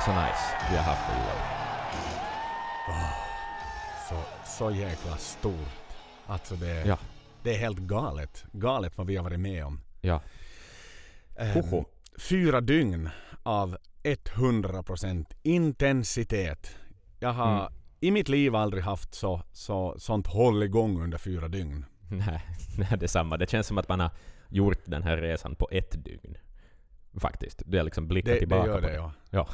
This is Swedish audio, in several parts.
fan så nice vi har haft det Joel. Så, så jäkla stort. Alltså det, är- Ja. det är helt galet. Galet vad vi har varit med om. Ja. Hoho. fyra dygn av 100% intensitet. Jag har Mm. i mitt liv aldrig haft så, så, sånt håll igång under fyra dygn. Nej, nej, detsamma. Det känns som att man har gjort den här resan på ett dygn. Faktiskt. Du har liksom blickat Det, det tillbaka gör på det det. ja. Ja.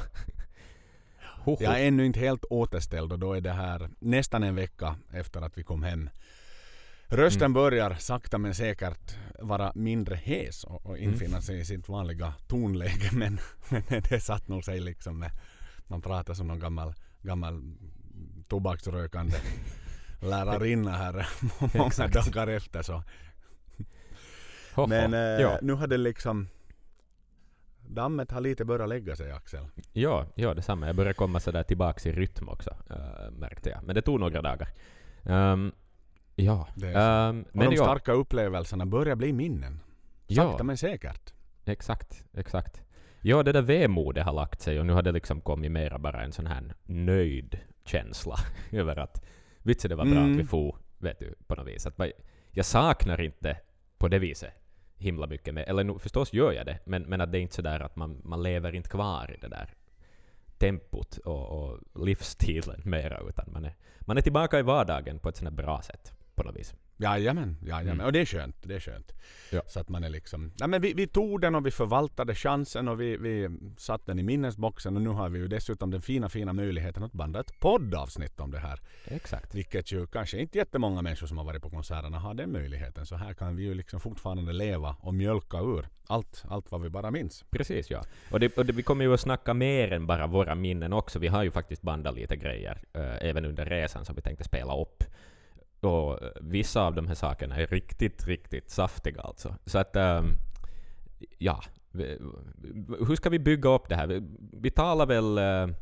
Hoho. Jag är ännu inte helt återställd och då är det här nästan en vecka efter att vi kom hem. Rösten Mm. börjar sakta men säkert vara mindre hes och, och Mm. infinna sig i sitt vanliga tonläge men, men det satt nog sig liksom med man pratar som någon gammal, gammal tobaksrökande lärarinna här många dagar efter så. Men eh, ja. nu har det liksom Dammet har lite börjat lägga sig Axel. Ja, ja, detsamma. Jag börjar komma sådär tillbaks i rytm också, äh, märkte jag. Men det tog några dagar. Ehm, ja, Det är Och men de ja, starka upplevelserna börjar bli minnen. ja, Sakta men säkert. exakt, exakt. Ja, det där vemodet har lagt sig och nu har det liksom kommit mera bara en sån här nöjd känsla över att vitsen det var bra Mm. att vi for, vet du, på något vis. Att man, jag saknar inte på det viset himla mycket med, eller nu, förstås gör jag det, men, men att det är inte sådär att man, man lever inte kvar i det där tempot och, och livsstilen mera, utan man är, man är tillbaka i vardagen på ett sånt bra sätt på något vis. Jajamän, jajamän. Mm. Och det är skönt. Det är skönt. Ja. Så att man är liksom... Nej men vi, vi tog den och vi förvaltade chansen och vi, vi satt den i minnesboxen och nu har vi ju dessutom den fina, fina möjligheten att banda ett poddavsnitt om det här. Exakt. Vilket ju kanske inte jättemånga människor som har varit på konserterna har den möjligheten. Så här kan vi ju liksom fortfarande leva och mjölka ur allt, allt vad vi bara minns. Precis, ja. Och, det, och det, vi kommer ju att snacka mer än bara våra minnen också. Vi har ju faktiskt bandat lite grejer eh, även under resan som vi tänkte spela upp. Och eh, vissa av de här sakerna är riktigt, riktigt saftiga alltså. Så att, ehm, ja. Hur ska vi bygga upp det här? Vi, vi talar väl... eh,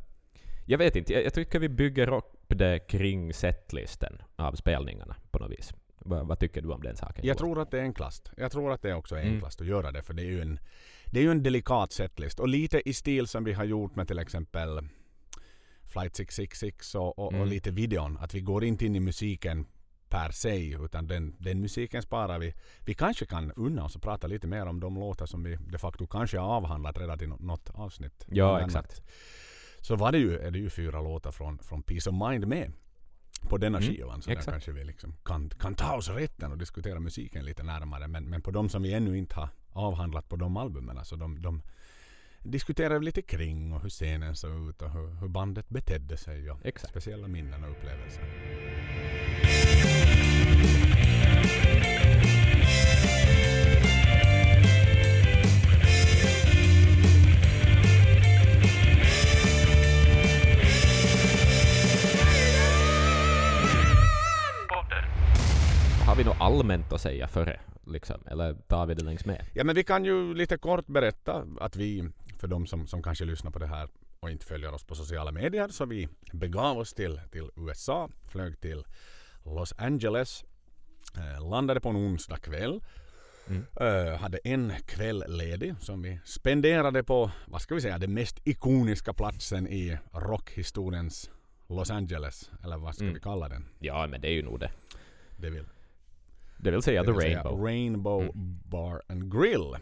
jag vet inte, jag, jag tycker vi bygger upp det kring setlisten av spelningarna på något vis. Vad, vad tycker du om den saken? Jag tror att det är enklast. Jag tror att det också är Mm. enklast att göra det för det är ju en, det är ju en delikat setlist och lite i stil som vi har gjort med till exempel Flight 666 och, och, och Mm. lite videon. Att vi går inte in i musiken per se utan den, den musiken sparar vi. Vi kanske kan unna oss och prata lite mer om de låtar som vi de facto kanske har avhandlat redan i nå- något avsnitt. Ja, exakt. Så var det ju, är det ju fyra låtar från, från Peace of Mind med på denna Mm, skivan. Så där exakt. kanske vi liksom kan, kan ta oss rätten och diskutera musiken lite närmare. Men, men på de som vi ännu inte har avhandlat på de albumen. Så de, de diskuterar vi lite kring och hur scenen såg ut och hur, hur bandet betedde sig och Exakt. speciella minnen och upplevelser. Har vi något allmänt att säga före? Liksom? Eller tar vi det längs med? Ja men vi kan ju lite kort berätta att vi, för de som, som kanske lyssnar på det här och inte följer oss på sociala medier, så vi begav oss till, till USA, flög till Los Angeles, eh, landade på en onsdag kväll. Mm. Eh, hade en kväll ledig som vi spenderade på, vad ska vi säga, den mest ikoniska platsen i rockhistoriens Los Angeles. Eller vad ska Mm. vi kalla den? Ja, men det är ju nog det. Det vill, Det vill säga det The vill säga Rainbow. Rainbow Mm. Bar and Grill.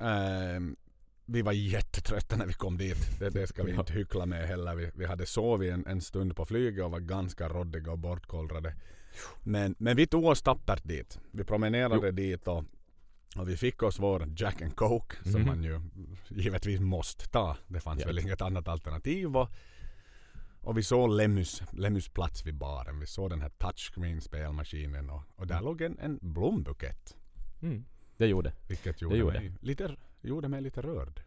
Ehm, vi var jättetrötta när vi kom dit. Det, det ska vi inte hyckla med heller. Vi, vi hade sovit en, en stund på flyget och var ganska råddiga och bortkollrade. Men, men vi tog oss tappert dit. Vi promenerade dit och, och vi fick oss vår Jack and Coke som Mhm. man ju givetvis måste ta. Det fanns Ja. väl inget annat alternativ. Och, och vi såg Lemmus, Lemmus plats vid baren. Vi såg den här touchscreen spelmaskinen och, och där Mm. låg en, en blombukett. Mm. Det gjorde. Vilket gjorde, gjorde. Mig, lite, gjorde mig lite rörd.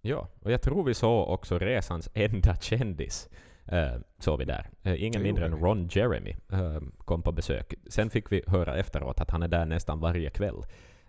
Ja, och jag tror vi såg också resans enda kändis. Uh, såg vi där. Eh, ingen Det mindre än. Ron Jeremy eh, kom på besök. Sen fick vi höra efteråt att han är där nästan varje kväll.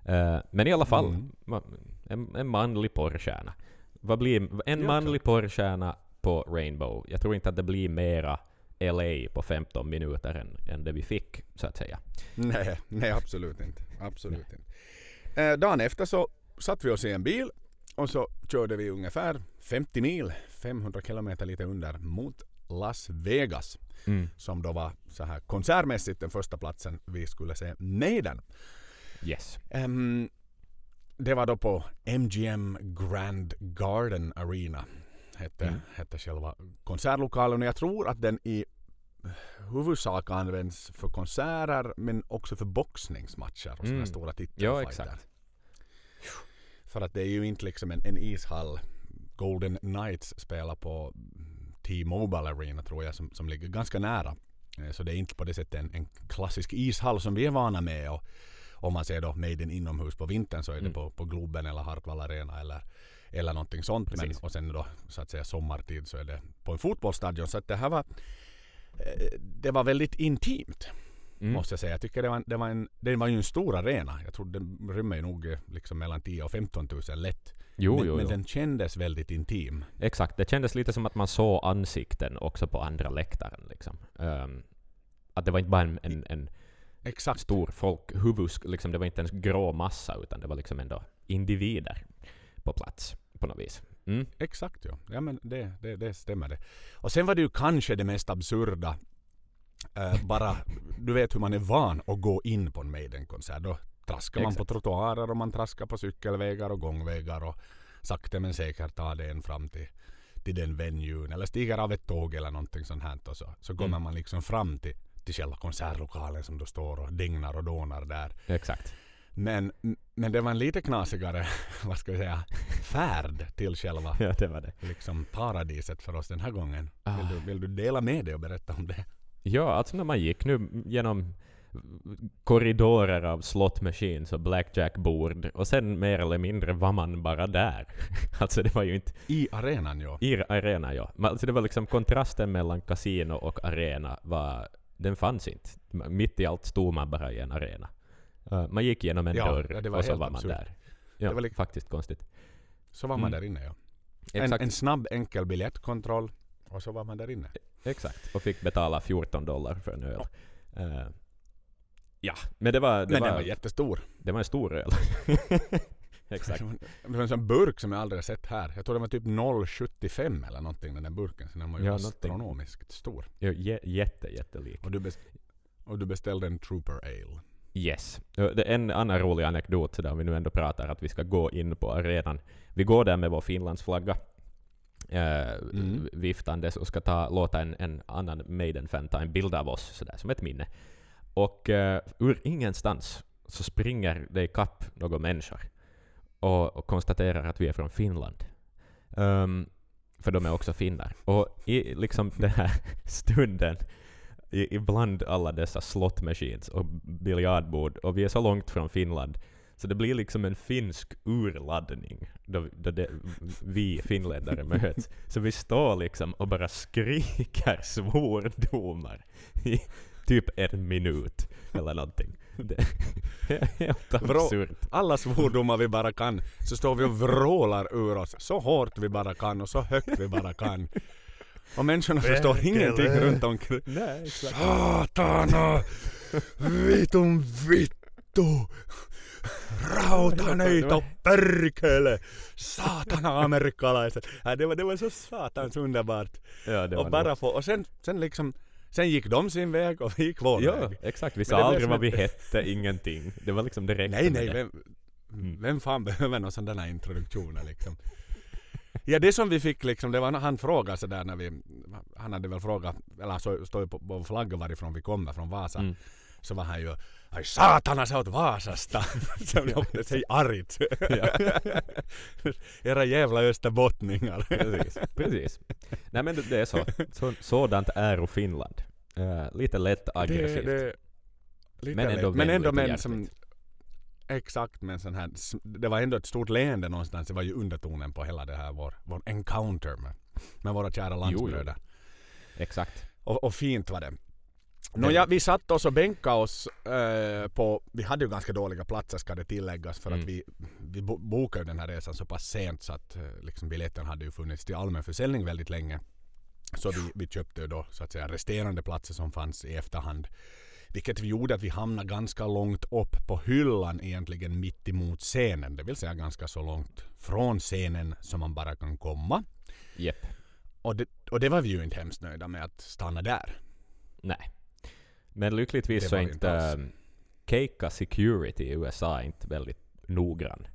Eh, men i alla fall, Mm. ma- en, en manlig porrstjärna. Vad blir en Ja, manlig porrstjärna på Rainbow? Jag tror inte att det blir mera LA på 15 minuter än, än det vi fick, så att säga. Nej, nej absolut inte. Absolut inte. Eh, dagen efter så satt vi oss i en bil och så körde vi ungefär 50 mil, 500 kilometer lite under, mot Las Vegas. Mm. Som då var så här konsertmässigt den första platsen vi skulle se Maiden. Yes. Ehm, det var då på MGM Grand Garden Arena. Hette, Mm. hette själva konsertlokalen och jag tror att den i huvudsak används för konserter men också för boxningsmatcher och sådana Mm. stora Ja, titelfighter. exakt. För att det är ju inte liksom en, en ishall. Golden Knights spelar på T-Mobile Arena tror jag som, som ligger ganska nära. Eh, Så det är inte på det sättet en, en klassisk ishall som vi är vana med. Och om man ser då Maiden inomhus på vintern så är det Mm. på, på Globen eller Hartwall Arena eller, eller någonting sånt. Men, och sen då så att säga sommartid så är det på en fotbollsstadion. Så att det här var eh, det var väldigt intimt Mm. måste jag säga. Jag tycker det var, det var, en, det var ju en stor arena. Jag tror den rymmer nog eh, liksom mellan 10 och 15 000 lätt. Jo, men, jo, men jo. den kändes väldigt intim. Exakt, det kändes lite som att man såg ansikten också på andra läktaren. Liksom. Ehm, att det var inte bara en, en, en Exakt. stor folkhuvud, liksom, det var inte en grå massa, utan det var liksom ändå individer på plats på något vis. Mm. Exakt ja. Ja men det, det, det stämmer det. Och sen var det ju kanske det mest absurda. Eh, bara, du vet hur man är van att gå in på en Maiden-konsert. Då traskar man på Exakt. trottoarer och man traskar på cykelvägar och gångvägar och sakta men säkert tar det en fram till, till den venuen. Eller stiger av ett tåg eller någonting sånt här. Och så, så kommer Mm. man liksom fram till, till själva konsertlokalen som då står och dignar och dånar där. Exakt. Men, men det var en lite knasigare, vad ska vi säga, färd till själva Ja, det var det. liksom paradiset för oss den här gången. Ah. Vill, du, vill du dela med dig och berätta om det? Ja, alltså när man gick nu genom korridorer av slot machines och blackjack-bord och sen mer eller mindre var man bara där. alltså det var ju inte I arenan ja. i arena, ja. Men Alltså det var liksom kontrasten mellan kasino och arena var, den fanns inte. Mitt i allt stod man bara i en arena. Uh, man gick genom en Ja, dörr ja, och så var man absurt. där. Ja, Det var faktiskt konstigt. Så var man Mm. där inne ja. En, en snabb enkel biljettkontroll och så var man där inne. exakt. Och fick betala 14 dollar för en öl. Eh, ja, men det var, det Men var, den var jättestor. det var en stor öl. exakt. Det var en sån burk som jag aldrig har sett här. Jag tror den var typ 0,75 eller någonting den där burken. Så den var ju Ja, astronomiskt stor. Ja, jä- jätte, jättelik. Och du, och du beställde en Trooper Ale. Yes. Ja, en annan rolig anekdot där vi nu ändå pratar att vi ska gå in på arenan. Vi går där med vår Finlandsflagga eh, Mm. viftandes och ska ta, låta en, en annan Maiden-fan ta en bild av oss sådär som ett minne. Och eh, ur ingenstans så springer det ikapp några människor och, och konstaterar att vi är från Finland. Ehm, för de är också finnar. Och i liksom den här stunden i, ibland alla dessa slot machines och biljardbord och vi är så långt från Finland så det blir liksom en finsk urladdning då, då det, vi finländare möts. Så vi står liksom och bara skriker svordomar i typ en minut eller någonting. Det är helt absurt. Alla svordomar vi bara kan så står vi och vrålar ur oss så hårt vi bara kan och så högt vi bara kan. Och människorna förstår Perkele. ingenting runt omkring. Nej. Satana! Vitun vittu! Rautaneito perkele! Satana amerikkalaiset! Ja, det, var, det var så satans underbart. Ja, det var och bara få, och sen, sen liksom, sen gick de sin väg och vi gick vår Ja, väg. exakt. Vi sa aldrig vad vi ett- hette, ingenting. Det var liksom direkt Nej, nej, vem, Mm. vem fan behöver någon sån där introduktioner liksom? Ja, det som vi fick liksom, det var han frågade sådär när vi, han hade väl frågat, eller så står ju på vår flagga varifrån vi kommer, från Vasa. Mm. Så var han ju, ai satana sä oot Vaasasta! Se on sig argt. Era jävla österbottningar. Precis. Precis. Nej men det, är så. så. Sådant är och Finland. Eh, lite lätt aggressivt. Det, det, lite Men ändå lätt. men ändå med som, Exakt, men sån här, det var ändå ett stort leende någonstans. Det var ju undertonen på hela det här vår, vår encounter med, med våra kära landsbröder. Exakt. Och, och fint var det. Nåja, vi satt oss och bänkade oss eh, på, vi hade ju ganska dåliga platser ska det tilläggas för Mm. att vi, vi bo- bokade ju den här resan så pass sent så att eh, liksom biljetten hade ju funnits till allmän försäljning väldigt länge. Så vi, vi köpte då så att säga resterande platser som fanns i efterhand. Vilket gjorde att vi hamnade ganska långt upp på hyllan egentligen mitt emot scenen. Det vill säga ganska så långt från scenen som man bara kan komma. Jepp. Och det, och det var vi ju inte hemskt nöjda med att stanna där. Nej. Men lyckligtvis så är inte Keika Security i USA inte väldigt noggrann.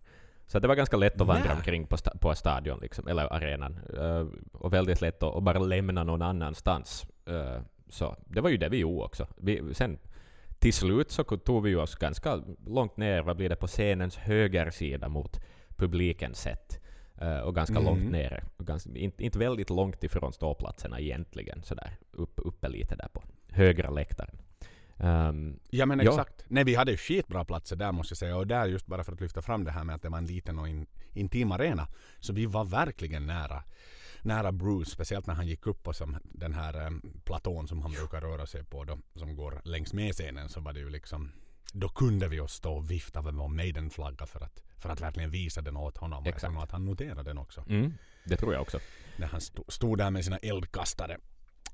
Så det var ganska lätt att vandra Nej. omkring på, sta- på stadion, liksom, eller arenan. eh, och väldigt lätt att, bara lämna någon annanstans. Eh, så det var ju det vi gjorde också. Vi, sen till slut så tog vi oss ganska långt ner, vad blir det, på scenens högersida mot publikens sätt. Eh, och ganska Mm. långt nere. Och ganska, inte, inte väldigt långt ifrån ståplatserna egentligen, sådär upp, uppe lite där på högra läktaren. Ehm, Ja men Ja. exakt. Nej vi hade ju skitbra platser där måste jag säga. Och där just bara för att lyfta fram det här med att det var en liten och in, intim arena. Så vi var verkligen nära. Nära Bruce, speciellt när han gick upp på som den här um, platån som han brukar röra sig på då, som går längs med scenen så var det ju liksom då kunde vi oss stå och vifta med vår Maiden-flagga för att, för att verkligen visa den åt honom. Och jag Exakt. tror att han noterade den också. mm, det tror jag också. När han stod, stod där med sina eldkastare. Eh,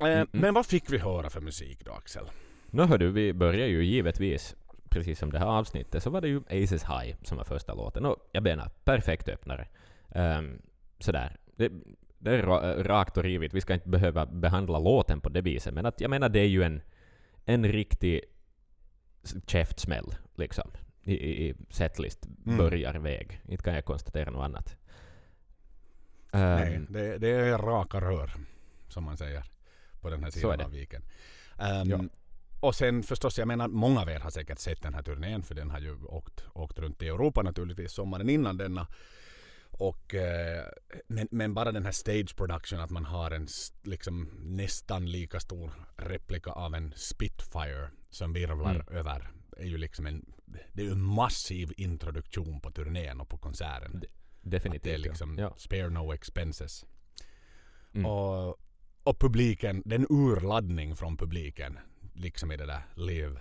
Mm, mm. Men vad fick vi höra för musik då Axel? Nå hördu, vi börjar ju givetvis, precis som det här avsnittet, så var det ju Aces High som var första låten. Och jag menar, perfekt öppnare. Um, sådär. Det, det är ra- rakt och rivigt. Vi ska inte behöva behandla låten på det viset, men att jag menar, det är ju en, en riktig käftsmäll, liksom. I, i, i setlist Mm. börjarväg. Inte kan jag konstatera något annat. Um, Nej, det, det är raka rör som man säger på den här sidan av viken. Ehm, Ja. Och sen förstås, jag menar många av er har säkert sett den här turnén för den har ju åkt, åkt runt i Europa naturligtvis sommaren innan denna. Och, eh, men, men bara den här stage production att man har en liksom nästan lika stor replika av en Spitfire som virvlar Mm. över är ju liksom en, det är ju en massiv introduktion på turnén och på konserten. definitivt. Att det är liksom ja. spare no expenses. Mm. Och, och publiken, den urladdning från publiken, liksom i det där live,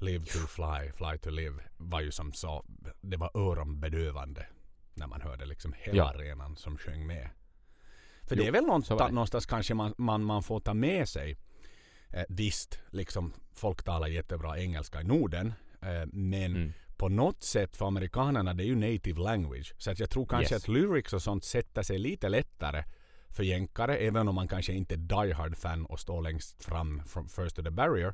live to fly, fly to live, var ju som så, det var öronbedövande när man hörde liksom hela Ja. arenan som sjöng med. För Jo, det är väl någonstans, det. någonstans kanske man, man, man får ta med sig. Eh, visst, liksom folk talar jättebra engelska i Norden. Eh, men Mm. på något sätt för amerikanerna det är ju native language. Så att jag tror kanske Yes. att lyrics och sånt sätter sig lite lättare för jänkare. Även om man kanske inte är die hard fan och står längst fram from first to the barrier.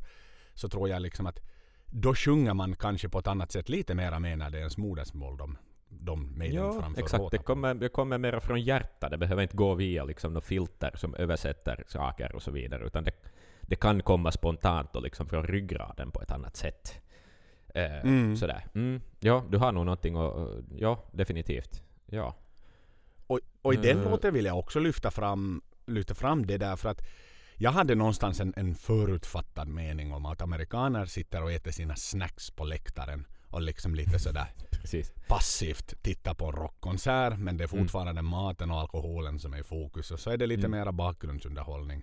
Så tror jag liksom att då sjunger man kanske på ett annat sätt lite mera med när det är ens modersmål de, de Maiden Ja, framför exakt. låtar Det kommer, det kommer mera från hjärtat. Det behöver inte gå via liksom något filter som översätter saker och så vidare, utan det, det kan komma spontant och liksom från ryggraden på ett annat sätt. Eh, Mm. Sådär. Mm, ja, du har nog någonting att... Ja, definitivt. Ja. Och, och i den Eh. låten vill jag också lyfta fram, lyfta fram det där för att jag hade någonstans en, en förutfattad mening om att amerikaner sitter och äter sina snacks på läktaren och liksom lite sådär Precis. passivt tittar på en rockkonsert men det är Mm. fortfarande maten och alkoholen som är i fokus och så är det lite Mm. mera bakgrundsunderhållning.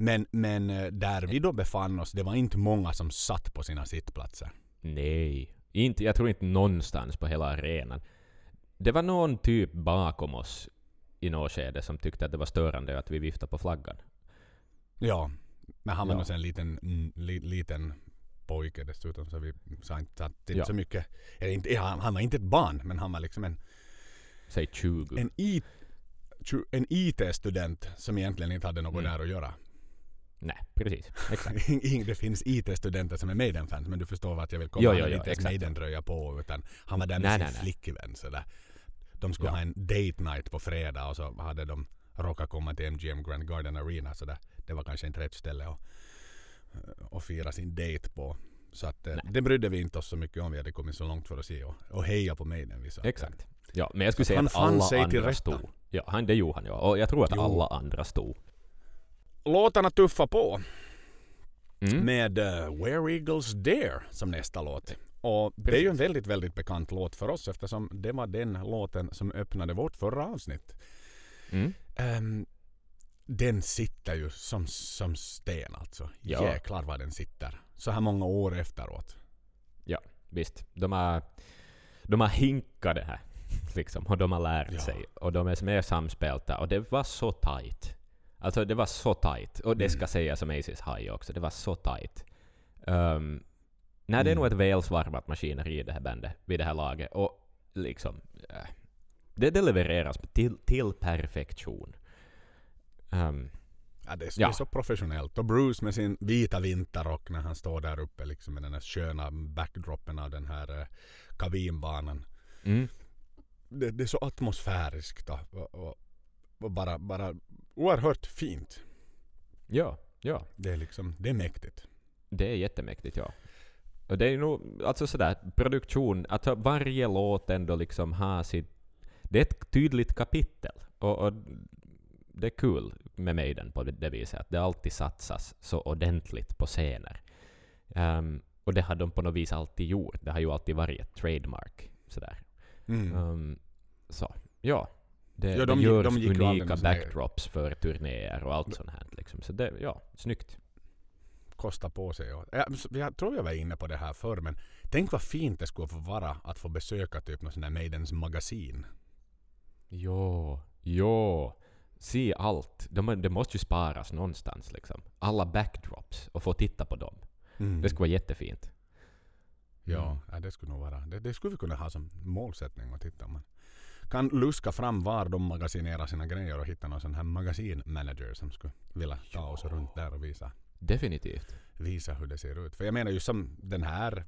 Men, men eh, där vi då befann oss, det var inte många som satt på sina sittplatser. Nej. Inte, jag tror inte någonstans på hela arenan. Det var någon typ bakom oss i något skede som tyckte att det var störande att vi viftade på flaggan. Ja, men han var Ja. nog en liten, li, liten pojke dessutom så vi sa inte, inte Ja. så mycket. Eller inte, ja, han, han var inte ett barn men han var liksom en, Säg 20. en, I, tju- en IT-student som egentligen inte hade något Mm. där att göra. Nej, precis. Exakt. det finns IT-studenter som är Maiden-fans men du förstår vart jag vill komma. Jo, han jo, hade inte. Maiden-tröja på utan han var där med Nej, sin nej, nej. flickvän. Sådär. De skulle Ja. ha en date night på fredag och så hade de råkat komma till MGM Grand Garden Arena. Så där. Det var kanske inte rätt ställe att, att fira sin date på. Så att, eh, Nej. det brydde vi inte oss så mycket om. Vi hade kommit så långt för att se och, och heja på Maiden. Vi eh, Exakt. Ja, men jag skulle säga att alla andra rätta. stod. Ja, han, det gjorde han ja. Och jag tror att Jo. alla andra stod. Låtarna tuffar på. Mm. med uh, Where Eagles Dare som nästa låt. Och det är ju en väldigt, väldigt bekant låt för oss eftersom det var den låten som öppnade vårt förra avsnitt. Mm. Ehm, den sitter ju som, som sten alltså. Ja. Jäklar vad den sitter. Så här många år efteråt. Visst. De har, de har hinkat det här. Liksom, och de har lärt Ja. sig. Och de är mer samspelta. Och det var så tight. Alltså det var så tight. Och det ska Mm. sägas som Aces High också. Det var så tight. Um, nej, det är Mm. nog ett välsvarvat maskineri det här bandet vid det här laget. Och liksom... eh, det, det levereras till, till perfektion. Um, Ja, det, är, så- Ja. det är så professionellt. Och Bruce med sin vita vinterrock när han står där uppe liksom med den här sköna backdropen av den här eh, kabinbanan. mm, Det, det är så atmosfäriskt och, och, och bara, bara oerhört fint. ja, ja. Det är liksom, det är mäktigt. Det är jättemäktigt, ja. Och det är nog, alltså sådär, produktion, att varje låt ändå liksom har sitt... Det är ett tydligt kapitel. Och, och det är kul med Maiden på det, det viset, att det alltid satsas så ordentligt på scener. Ehm, och det har de på något vis alltid gjort. Det har ju alltid varit ett trademark. Sådär. Mm. Ehm, så, ja. Det, Ja, de det görs de gick unika backdrops för turnéer och allt sånt här. Liksom. Så det, ja, snyggt. Kosta på sig. Och, jag, jag tror jag var inne på det här förr men tänk vad fint det skulle få vara att få besöka typ någon sån här Maidens magasin. Jo, jo. Se allt. De, det måste ju sparas någonstans liksom. Alla backdrops och få titta på dem. Mm. Det skulle vara jättefint. Ja, ja, det skulle nog vara. Det, det skulle vi kunna ha som målsättning att titta. Man kan luska fram var de magasinerar sina grejer och hitta någon sån här magasinmanager som skulle vilja ta oss Ja. runt där och visa, Definitivt. visa hur det ser ut. För jag menar ju som den här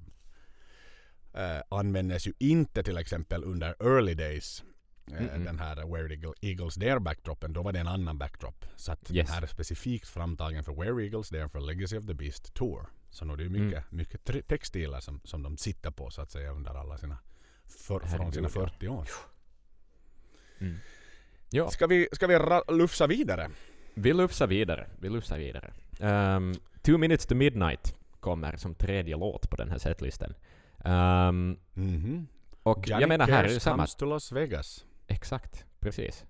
eh, användes ju inte till exempel under early days. Eh, Mm-mm. Den här Where Eagle, Eagles Dare backdropen, då var det en annan backdrop. Så att Yes. den här är specifikt framtagen för Where Eagles Dare för Legacy of the Beast Tour. Så nu är det ju mycket, mycket tre- textiler som, som de sitter på så att säga under alla sina för, från sina ja. 40 år. Mm. Ja, Ska vi, ska vi lufsa vidare? vi lufsar vidare. Vi lufsar vidare. Um, Two Minutes to Midnight kommer som tredje låt på den här setlisten. Um, Mhm. och Johnny jag menar, här är det samma to Las Vegas. Exakt, precis.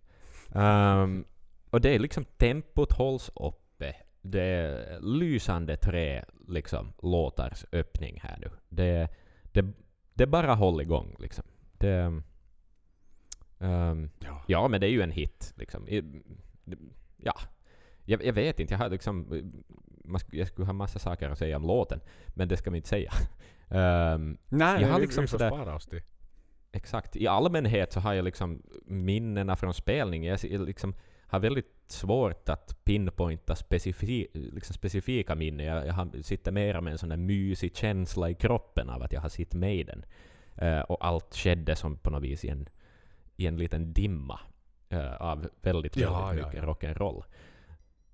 Ehm, och det är liksom tempot hålls uppe. Det är lysande tre liksom, låtars öppning här nu. Det, det, det bara håll igång liksom. Det, ehm, Ja. ja, men det är ju en hit liksom. Ja, jag, jag vet inte. Jag har liksom... Jag skulle ha massa saker att säga om låten, men det ska vi inte säga. Ehm, Nej, Jag har vi, liksom vi får sådär- spara oss till. Exakt. I allmänhet så har jag liksom minnena från spelning. Jag liksom har väldigt svårt att pinpointa specifi liksom specifika minnen. Jag, jag har, sitter mera med en sån där mysig känsla i kroppen av att jag har sett Maiden. Eh, och allt skedde som på något vis i en, i en liten dimma eh, av väldigt, väldigt Ja, ja, mycket ja. rock'n'roll.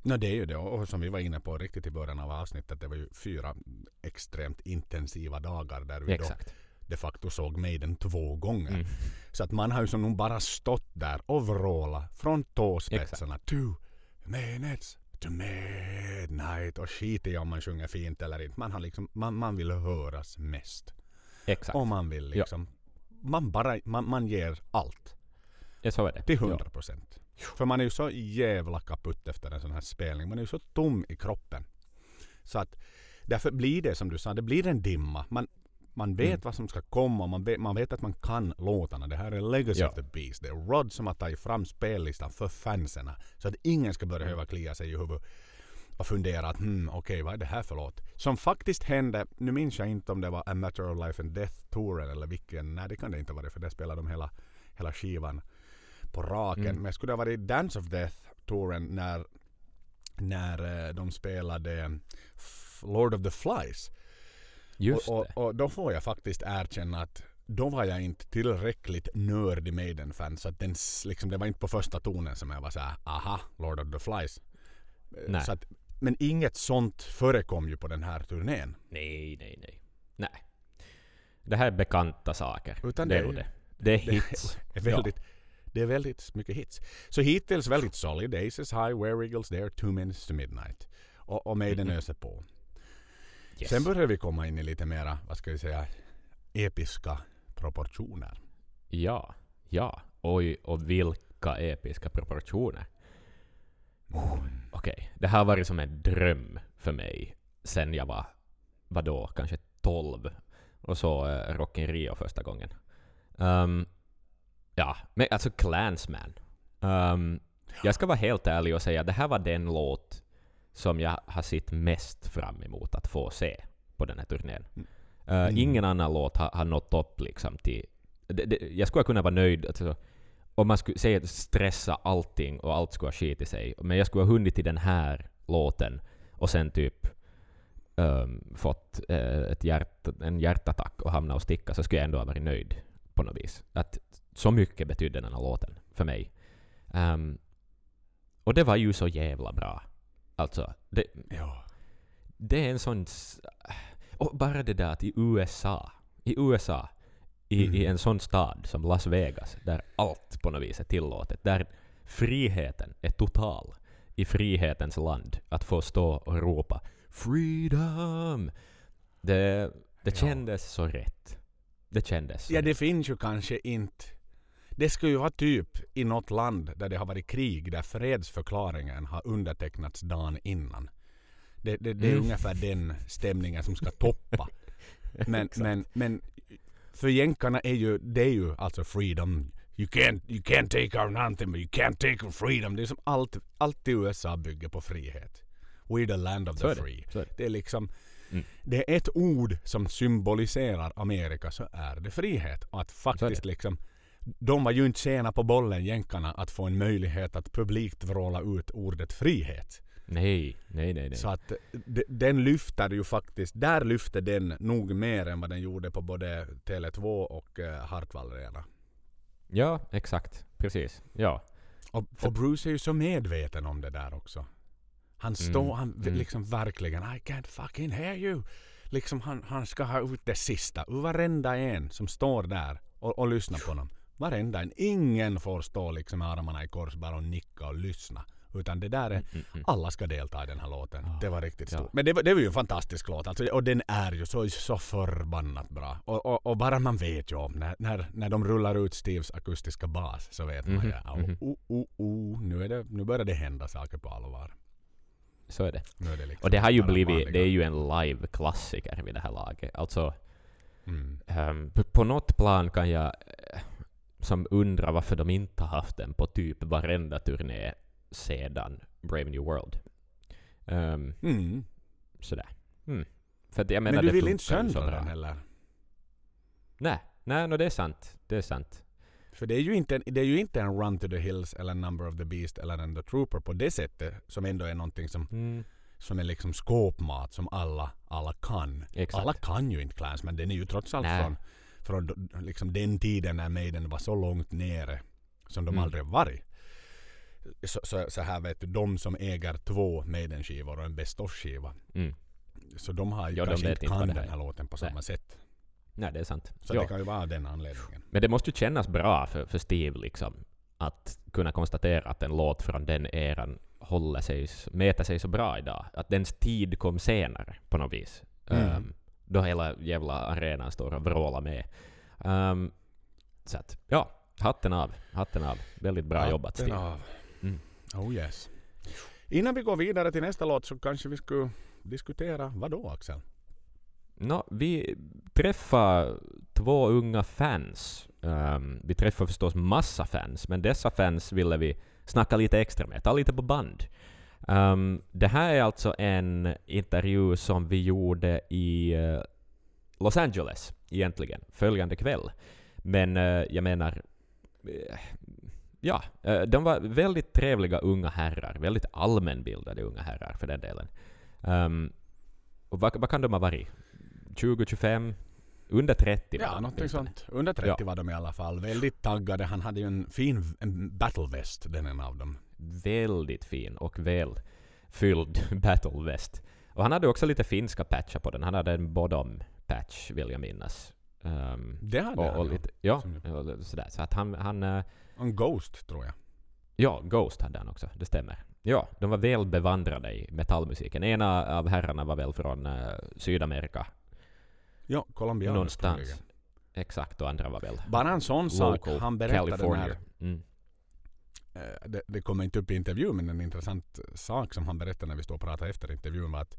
No, det är ju det. Och som vi var inne på riktigt i början av avsnittet, det var ju fyra extremt intensiva dagar där vi Exakt. då de facto såg Maiden två gånger. Mm. Så att man har ju som nog bara stått där och vrålat från tåspetsarna. Two minutes to midnight. Och skit i om man sjunger fint eller inte. Man, har liksom, man, man vill höras mest. Exakt. Och man vill liksom... Man, bara, man, man ger allt. Ja, så är det. Till Ja. 100 procent. För man är ju så jävla kaputt efter en sån här spelning. Man är ju så tom i kroppen. Så att därför blir det som du sa, det blir en dimma. Man, man vet Mm. vad som ska komma, man vet, man vet att man kan låtarna. Det här är Legacy Ja. of the Beast. Det är Rod som har tagit fram spellistan för fansen. Så att ingen ska behöva klia sig i huvudet och fundera att hmm, okej vad är det här för låt? Som faktiskt hände, nu minns jag inte om det var A Matter of Life and Death-touren eller vilken, nej det kan det inte vara för det spelade de hela, hela skivan på raken. Mm. Men skulle det ha varit Dance of Death-touren när, när eh, de spelade Lord of the Flies. Just och, det. och, och då får jag faktiskt erkänna att då var jag inte tillräckligt nördig Maiden-fan så att den, liksom, det var inte på första tonen som jag var såhär aha, Lord of the Flies. Eh, Nej. Så att, men inget sånt förekom ju på den här turnén. Nej, nej, nej. Nej. Det här är bekanta saker. Utan det det är ju- det. Det är Det hits. är väldigt, det är väldigt mycket hits. Så hittills väldigt solid. Aces High, Where Eagles There, Two Minutes to Midnight. Och, och Maiden Mhm. öser på. Yes. Sen börjar vi komma in i lite mera, vad ska vi säga, episka proportioner. Ja, ja. Oj, och vilka episka proportioner. Okej, det här har varit som en dröm för mig sen jag var, vadå, kanske 12 och så uh, Rock in Rio första gången. Ehm, ja, men alltså Clansman. Um, jag ska vara helt ärlig och säga det här var den låt som jag har sett mest fram emot att få se på den här turnén. Eh, Mm. Ingen annan låt har, har nått upp liksom till... Det, det, jag skulle kunna vara nöjd alltså, om man skulle säga att stressa allting och allt skulle ha skit i sig. Men jag skulle ha hunnit till den här låten och sen typ ehm, fått eh, ett hjärt, en hjärtattack och hamnat och sticka så skulle jag ändå ha varit nöjd på något vis. Att så mycket betydde den här låten för mig. Ehm, och det var ju så jävla bra. Alltså, det, Ja. det är en sån... Och bara det där att i USA, i USA, i, Mm. i en sån stad som Las Vegas, där allt på något vis är tillåtet, där friheten är total i frihetens land, att få stå och ropa ”Freedom!” Det, det Ja. kändes så rätt. Det kändes så Ja, rätt. det finns ju kanske inte... Det skulle ju vara typ i något land där det har varit krig där fredsförklaringen har undertecknats dagen innan. Det, det, det är Mm. ungefär den stämningen som ska toppa. Men, men, men för jänkarna är ju, det är ju alltså freedom. You can't, you can't take our anthem, but you can't take our freedom. Det är som allt, allt i USA bygger på frihet. We're the land of the free. Det. Det är liksom, Mm. det är ett ord som symboliserar Amerika så är det frihet. Och att faktiskt liksom, de var ju inte sena på bollen, jänkarna, att få en möjlighet att publikt vråla ut ordet frihet. Nej, nej, nej. nej. Så att de- den lyfter ju faktiskt, där lyfter den nog mer än vad den gjorde på både Tele2 och uh, Hartwall Arena. Ja, exakt. Precis. Ja. Och, och Bruce är ju så medveten om det där också. Han står, Mm, han mm. liksom verkligen I can't fucking hear you. Liksom han, han ska ha ut det sista ur varenda en som står där och, och lyssnar på honom. Varenda en. Ingen får stå liksom med armarna i kors bara och nicka och lyssna. Utan det där är, Mm, mm. alla ska delta i den här låten. Ja, Det var riktigt ja. stort. Men det var, det var ju en fantastisk låt. Alltså, och den är ju så, så förbannat bra. Och, och, och bara man vet ju om när, när, när de rullar ut Steves akustiska bas så vet man Mhm, ju. Ja, mhm. oh, oh, oh, nu, är det, nu börjar det hända saker på allvar. Så är det. Nu är det liksom Och det har ju blivit, vanliga- det är ju en live-klassiker vid det här laget. Alltså, Mm. p- på något plan kan jag som undra varför de inte har haft den på typ varenda turné sedan Brave New World. Um, Mm. sådär. Mm. För att jag Men, menar, du det vill inte söndra den heller. Nej, nej, no, det är sant. Det är sant. För det är, ju inte en, det är ju inte en Run to the Hills eller Number of the Beast eller en The Trooper på det sättet som ändå är någonting som, Mm. som är liksom skåpmat som alla, alla kan. Exakt. Alla kan ju inte Clans men den är ju trots allt Nej. från, från liksom den tiden när Maiden var så långt nere som de Mm. aldrig varit. Så, så, så här vet du, de som äger två Maiden-skivor och en Best of-skiva. Mm. Så de har ju de kanske inte kan den här är. låten på Nej. samma sätt. Nej, det är sant. Så Ja. det kan ju vara av den anledningen. Men det måste ju kännas bra för, för Steve liksom att kunna konstatera att en låt från den eran håller sig, mäter sig så bra idag. Att dens tid kom senare på något vis. Mm. Ehm, då hela jävla arenan står och vrålar med. Ehm, så att, ja, hatten av. Hatten av. Väldigt bra jobbat Hatten Steve. av. Mm. Oh yes. Innan vi går vidare till nästa låt så kanske vi skulle diskutera vad då Axel? Nå, vi träffar två unga fans. Ehm, vi träffar förstås massa fans, men dessa fans ville vi snacka lite extra med, ta lite på band. Ehm, det här är alltså en intervju som vi gjorde i eh, Los Angeles, egentligen, följande kväll. Men eh, jag menar, eh, ja, de var väldigt trevliga unga herrar, väldigt allmänbildade unga herrar för den delen. Ehm, och vad, vad kan de ha varit? 20-25? Under 30 Ja, någonting sånt. Under 30 Ja. var de i alla fall. Väldigt taggade. Han hade ju en fin en battleväst, den en av dem. Väldigt fin och väl fylld battle vest. Och han hade också lite finska patchar på den. Han hade en bottom patch vill jag minnas. Ehm, Det hade och, han och ja. lite, ja, och sådär. Så att han, han eh, En Ghost tror jag. Ja, Ghost hade han också, det stämmer. Ja, de var väl bevandrade i metallmusiken. Ena av herrarna var väl från eh, Sydamerika Ja, Colombianus någonstans. Exakt, och andra var väl Bara en sån sak. Han berättade California. när, Mm. Eh, det, det kommer inte upp i intervjun men en intressant sak som han berättade när vi stod och pratade efter intervjun var att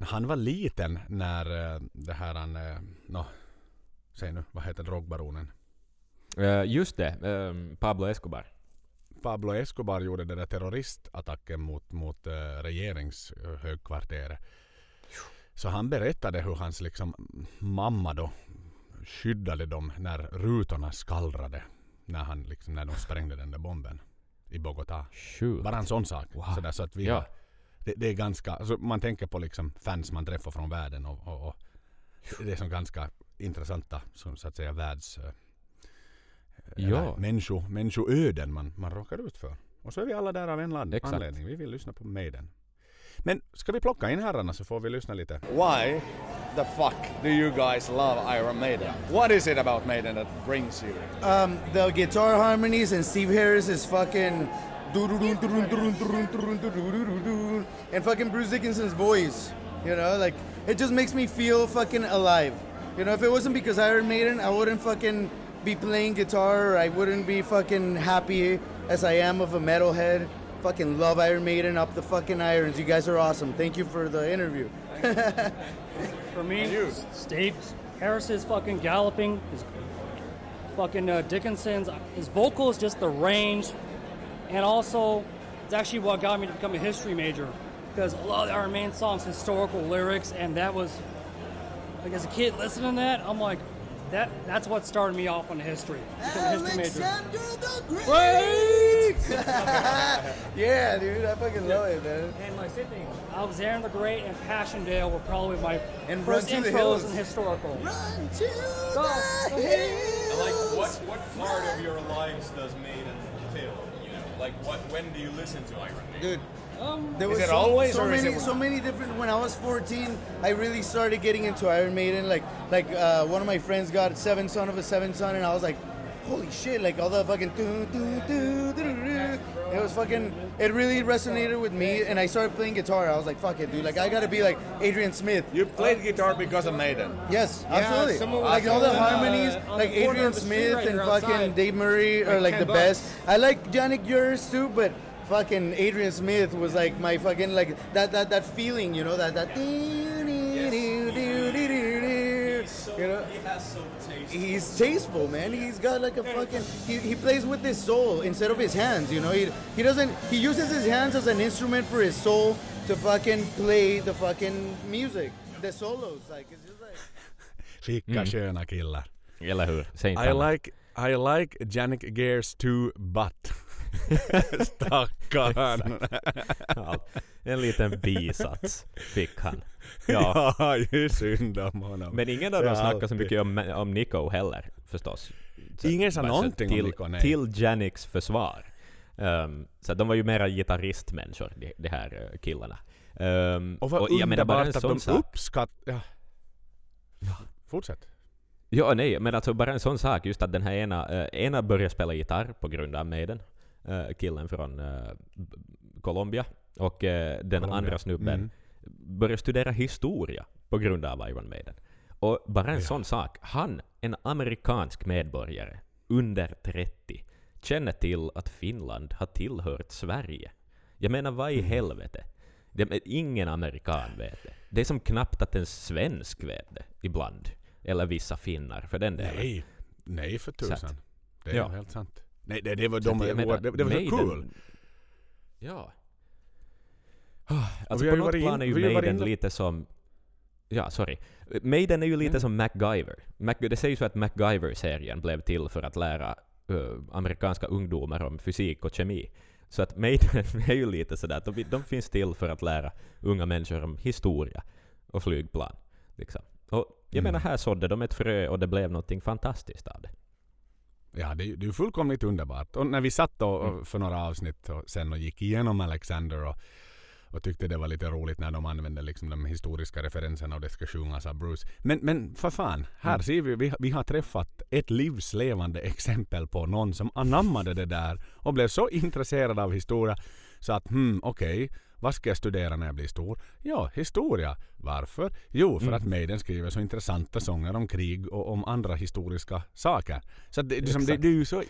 han- var liten när eh, det här han, eh, nå, säg nu, vad heter drogbaronen? Just det, ehm, Pablo Escobar. Pablo Escobar gjorde den där terroristattacken mot, mot regeringshögkvarteret. Så han berättade hur hans liksom mamma då skyddade dem när rutorna skallrade. När, han liksom, när de sprängde den där bomben i Bogotá. Shoot. Bara en sån sak. Wow. Sådär, så att vi Ja. har, det, det är ganska, alltså man tänker på liksom fans man träffar från världen och, och, och det är som ganska intressanta som så att säga världs... eh, eller Ja. Människo, människoöden man, man råkar ut för. Och så är vi alla där av en anledning. Vi vill lyssna på Maiden. Men ska vi plocka in herrarna så får vi lyssna lite. Why the fuck do you guys love Iron Maiden? What is it about Maiden that brings you? Um, the guitar harmonies and Steve Harris is fucking and fucking Bruce Dickinson's voice. You know, like it just makes me feel fucking alive. You know, if it wasn't because Iron Maiden, I wouldn't fucking be playing guitar. Or I wouldn't be fucking happy as I am of a metalhead. Fucking love Iron Maiden up the fucking irons. You guys are awesome. Thank you for the interview. For me, Steve Harris's fucking galloping, his fucking uh, Dickinson's, his vocals, just the range, and also it's actually what got me to become a history major because a lot of our main songs historical lyrics, and that was like as a kid listening to that, I'm like, that that's what started me off on history. Become a history major. Great! yeah, dude, I fucking love it, man. And my same thing, Alexander the Great and Passchendaele were probably my And first Run to the intros Hills. in historical. Run to Go, the go ahead. hills. Like what what part of your lives does Maiden fill? You know, like what when do you listen to Iron Maiden? Dude, Um, there Is was it so, always, so or is many, it- so many different. When I was 14, I really started getting into Iron Maiden. Like, like uh, one of my friends got Seven Son of a Seven Son, and I was like, holy shit! Like all the fucking doo, doo, doo, doo, doo, doo. It was fucking. It really resonated with me, and I started playing guitar. I was like, fuck it, dude! Like I gotta be like Adrian Smith. You played guitar because of Maiden. Yes, absolutely. someone like all the on, uh, harmonies, like the Adrian of the street Smith right and fucking outside. Dave Murray are Like like the 10 best. I like Janik yours too, but fucking Adrian Smith was like my fucking like that that that feeling, you know, that that. You know, He has some taste. he's tasteful, man. He's got like a fucking. He, he plays with his soul instead of his hands. You know, he he doesn't. He uses his hands as an instrument for his soul to fucking play the fucking music, the solos. Like it's just like. Vilka sköna killar. Eller hur? Säg inte I annat. like, I like Janik Gears too but. Stackarn. Ja, en liten bisats fick han. Ja. Ja, ju synd om honom. Men ingen av dem Ja, snackar så mycket om, om Nico heller, förstås. Så- Ingen sa bara så någonting om till, Nico, nej. Till Janiks försvar. Um, så de var ju mera gitarristmänniskor, de, de här uh, killarna. Um, Och vad jag menar bara underbart att de uppskattar... Ja. Fortsätt. Ja, nej, men alltså bara en sån sak, just att den här ena, eh, ena började spela gitarr på grund av Maiden, uh, killen från uh, Colombia, och eh, den Colombia. andra snubben Mm. började studera historia på grund av Iron Maiden. Och bara en Ja. sån sak, han, en amerikansk medborgare, under 30, känner till att Finland har tillhört Sverige. Jag menar, vad Mm. i helvete? Det, ingen amerikan vet det. Det är som knappt att en svensk vet det, ibland. Eller vissa finnar, för den delen. Nej, nej för tusan. Det är ja. helt sant. Nej, det, det var, de, det, menar, det, det var så cool. Ja. Ah, Alltså på något plan är ju Maiden lite som... Ja, sorry. Maiden är ju lite Ja. som MacGyver. Mac, det sägs ju att MacGyver-serien blev till för att lära eh, amerikanska ungdomar om fysik och kemi. Så att Maiden är ju lite sådär de, de finns till för att lära unga människor om historia och flygplan. Liksom. Och jag Mm. menar, här sådde de ett frö och det blev någonting fantastiskt av det. Ja, det, det är ju fullkomligt underbart. Och när vi satt då Mm. för några avsnitt och sen och gick igenom Alexander och, och tyckte det var lite roligt när de använde liksom de historiska referenserna och det ska sjungas av Bruce. Men, men för fan, här Mm. ser vi, vi, vi har träffat ett livslevande exempel på någon som anammade det där och blev så intresserad av historia så att hmm, okej, vad ska jag studera när jag blir stor? Ja, historia. Varför? Jo, för Mm. att Maiden skriver så intressanta sånger om krig och om andra historiska saker. Så det, det, som, det, det är ju så.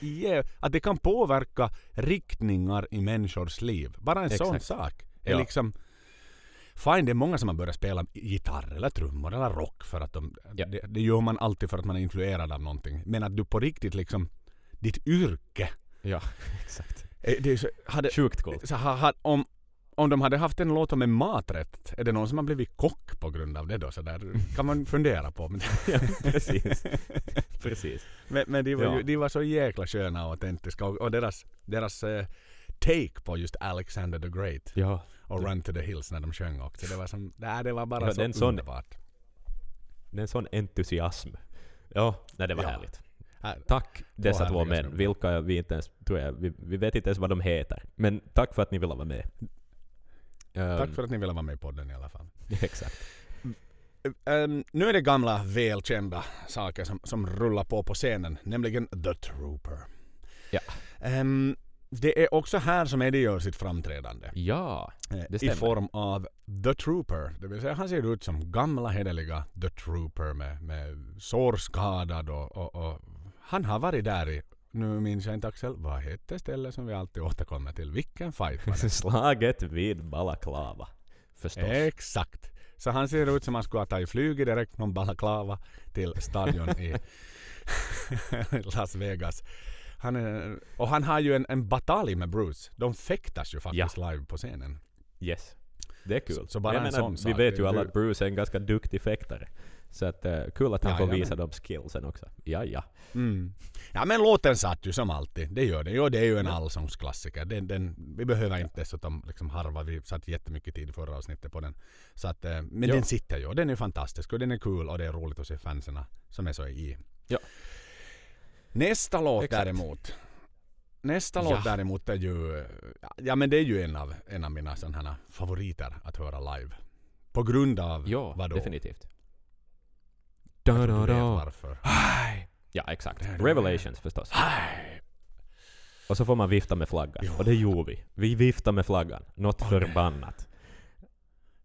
Att det kan påverka riktningar i människors liv. Bara en sån Exakt. sak. Är Ja. liksom... Fine, det är många som har börjat spela gitarr eller trummor eller rock för att de... Ja. Det, det gör man alltid för att man är influerad av någonting. Men att du på riktigt liksom... Ditt yrke. Ja, exakt. eh, Det är så, hade, Sjukt coolt. så, ha, ha, om, om de hade haft en låt om en maträtt, är det någon som har blivit kock på grund av det då? Så där kan man fundera på. Ja, precis. precis. men, men de, var Ja. ju, de var så jäkla sköna och autentiska och, och deras, deras eh, take på just Alexander the Great Ja. och Run to the Hills när de sjöng också. Det var, som, nej, det var bara Ja, så sån- underbart. Det är en sån entusiasm. Ja, nej, det var Ja. härligt. Här- Tack dessa två män, vilka vi inte ens, tror jag, vi, vi vet inte ens vad de heter. Men tack för att ni ville vara med. Ehm, Tack för att ni ville vara med i podden i alla fall. Exakt. Ehm, nu är det gamla välkända saker som, som rullar på på scenen, nämligen The Trooper. Ja. Ehm, det är också här som Eddie gör sitt framträdande. Ja, eh, det I stämmer. form av The Trooper. Det vill säga han ser ut som gamla hederliga The Trooper med, med sårskadad och, och, och han har varit där i, nu minns jag inte Axel, vad hette stället som vi alltid återkommer till? Vilken fight var det? slaget vid Balaklava. Förstås. Exakt. Så han ser ut som han skulle ha tagit flyget direkt från Balaklava till stadion i Las Vegas. Han är, och han har ju en, en batalj med Bruce. De fäktas ju faktiskt live på scenen. Yes. Det är kul. Så- så bara jag en sån vi sak, vet ju alla att Bruce är en ganska duktig fäktare. Så att, eh, kul att han får visa de skillsen också. Ja, ja. Mm. Ja men låten satt ju som alltid. Det gör det. Jo, det är ju en allsångsklassiker. Den, den, vi behöver inte dessutom liksom harva. Vi satt jättemycket tid i förra avsnittet på den. Så att, eh, men Ja. den sitter ju. Den är fantastisk och den är kul och det är roligt att se fansen som är så i. Ja. Nästa låt Exakt. däremot. Nästa Ja. låt däremot är ju, ja men det är ju en av, en av mina sådana favoriter att höra live. På grund av Ja, vadå? definitivt. Da, tror da, du vet da. varför. Ja, exakt. Da, da, da. Revelations förstås. Och så får man vifta med flaggan. Och det gjorde vi. Vi viftade med flaggan. Något Och förbannat.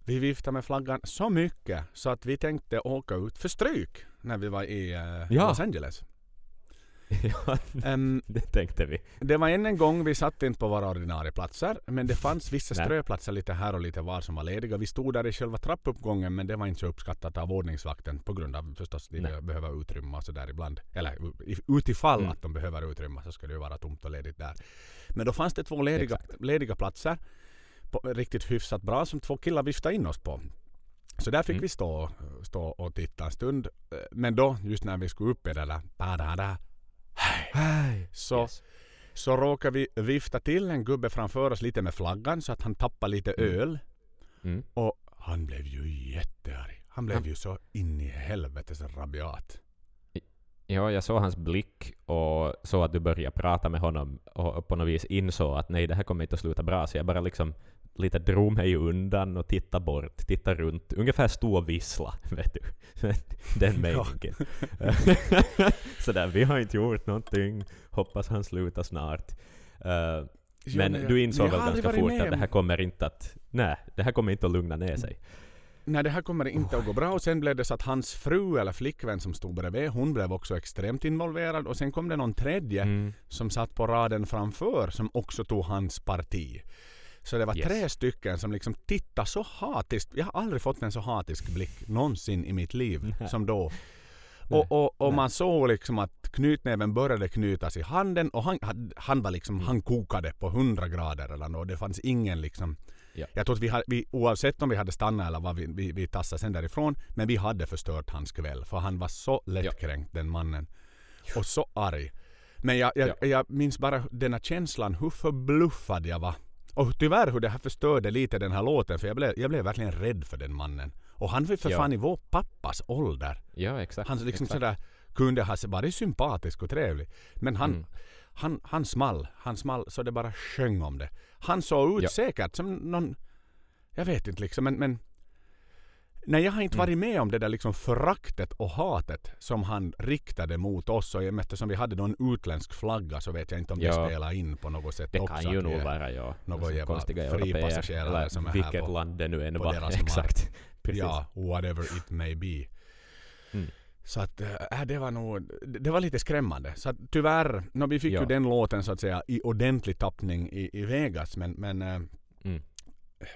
Vi viftade med flaggan så mycket så att vi tänkte åka ut för stryk när vi var i eh, Ja. Los Angeles. ja, Ehm, det tänkte vi. det var än en gång, vi satt inte på våra ordinarie platser men det fanns vissa ströplatser lite här och lite var som var lediga. Vi stod där i själva trappuppgången men det var inte så uppskattat av ordningsvakten på grund av förstås de Nej. behöver utrymma och så där ibland. Eller utifall Mm. att de behöver utrymma så ska det ju vara tomt och ledigt där. Men då fanns det två lediga, Exakt. lediga platser på, riktigt hyfsat bra som två killar viftade in oss på. Så där fick Mm. vi stå, stå och titta en stund. Eh, Men då, just när vi skulle upp i det där hej, så, Yes. så råkade vi vifta till en gubbe framför oss lite med flaggan så att han tappade lite Mm. öl. Mm. Och han blev ju jättearg. Han blev ju så in i helvetes rabiat. Ja, jag såg hans blick och såg att du började prata med honom och på något vis insåg att nej, det här kommer inte att sluta bra. Så jag bara liksom lite drog mig undan och tittade bort, tittade runt. Ungefär stå och vissla, vet du. Den meningen. Sådär, vi har inte gjort någonting. Hoppas han slutar snart. Eh, men nej, du insåg väl ganska fort med att det här om- kommer inte att... Nej, det här kommer inte att lugna ner sig. Nej, det här kommer inte att gå bra. Och sen blev det så att hans fru eller flickvän som stod bredvid, hon blev också extremt involverad. Och sen kom det någon tredje Mm. som satt på raden framför som också tog hans parti. Så det var Yes. tre stycken som liksom tittade så hatiskt. Jag har aldrig fått en så hatisk blick någonsin i mitt liv Nej. som då. Och, och, och man såg liksom att knytnäven började knytas i handen och han, han- var liksom, Mm. han kokade på 100 grader eller något. Det fanns ingen liksom Ja. Jag tror att vi, hade, vi oavsett om vi hade stannat eller vad vi, vi, vi tassade sen därifrån. Men vi hade förstört hans kväll. För han var så lättkränkt den mannen. Och så arg. Men jag, jag, Ja. jag minns bara den här känslan hur förbluffad jag var. Och tyvärr hur det här förstörde lite den här låten. För jag blev, jag blev verkligen rädd för den mannen. Och han var för Ja. fan i vår pappas ålder. Ja, exakt. Han liksom exakt. sådär kunde ha varit sympatisk och trevlig. Men han, Mm. han, han small. Han small så det bara sjöng om det. Han såg ut Ja. säkert som någon... Jag vet inte liksom men... men Nej, jag har inte Mm. varit med om det där liksom föraktet och hatet som han riktade mot oss. Och eftersom vi hade någon utländsk flagga så vet jag inte om det Ja. spelar in på något sätt Det också. kan ju nog vara, ja. något alltså, jävla fripassagerare som är här vilket på- land det nu än var. Exakt. Precis. Ja, whatever it may be. Mm. Så att äh, det var nog, det var lite skrämmande. Så att tyvärr, no, vi fick Ja. ju den låten så att säga i ordentlig tappning i, i Vegas men, men Mm.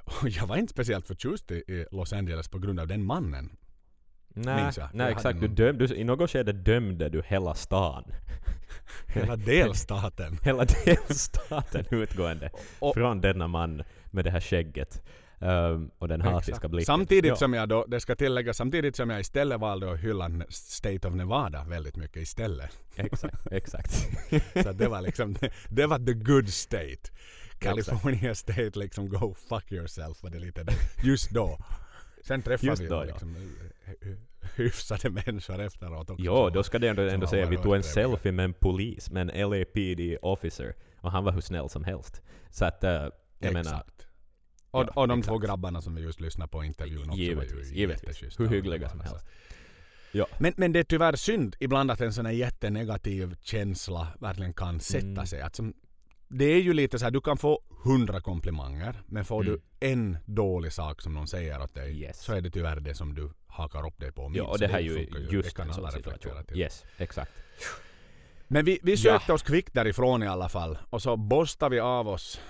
Och jag var inte speciellt förtjust i, Los Angeles på grund av den mannen. Nej, nej exakt. Du någon- döm, du, I något skede dömde du hela stan. Hela delstaten. hela delstaten utgående Och- från denna man med det här skägget ehm, och den hatiska Exakt. blicken. Samtidigt Ja. som jag då, det ska tilläggas, samtidigt som jag istället valde att hylla State of Nevada väldigt mycket istället. Exakt, exakt. Så det var liksom, det var the good state. California state liksom go fuck yourself var det lite. Just då. Sen träffade Just vi då, ja. liksom hy- hyfsade människor efteråt också. Jo, då ska det ändå, ändå säga vi tog en selfie med en polis, med en LAPD officer, och han var hur snäll som helst. Så att, eh, jag menar, Exakt. Och, Ja, och de exakt. två grabbarna som vi just lyssnade på intervjun också givetvis, var ju givetvis. Hur hyggliga som helst. Ja. Men, men det är tyvärr synd ibland att en sån här jättenegativ känsla verkligen kan sätta Mm. sig. Att som, det är ju lite så här, du kan få hundra komplimanger men får Mm. du en dålig sak som någon säger åt dig Yes. så är det tyvärr det som du hakar upp dig på minst. Ja, och det här är ju just det en sån situation. till. Yes, exakt. Men vi, vi sökte oss kvickt därifrån i alla fall och så borstade vi av oss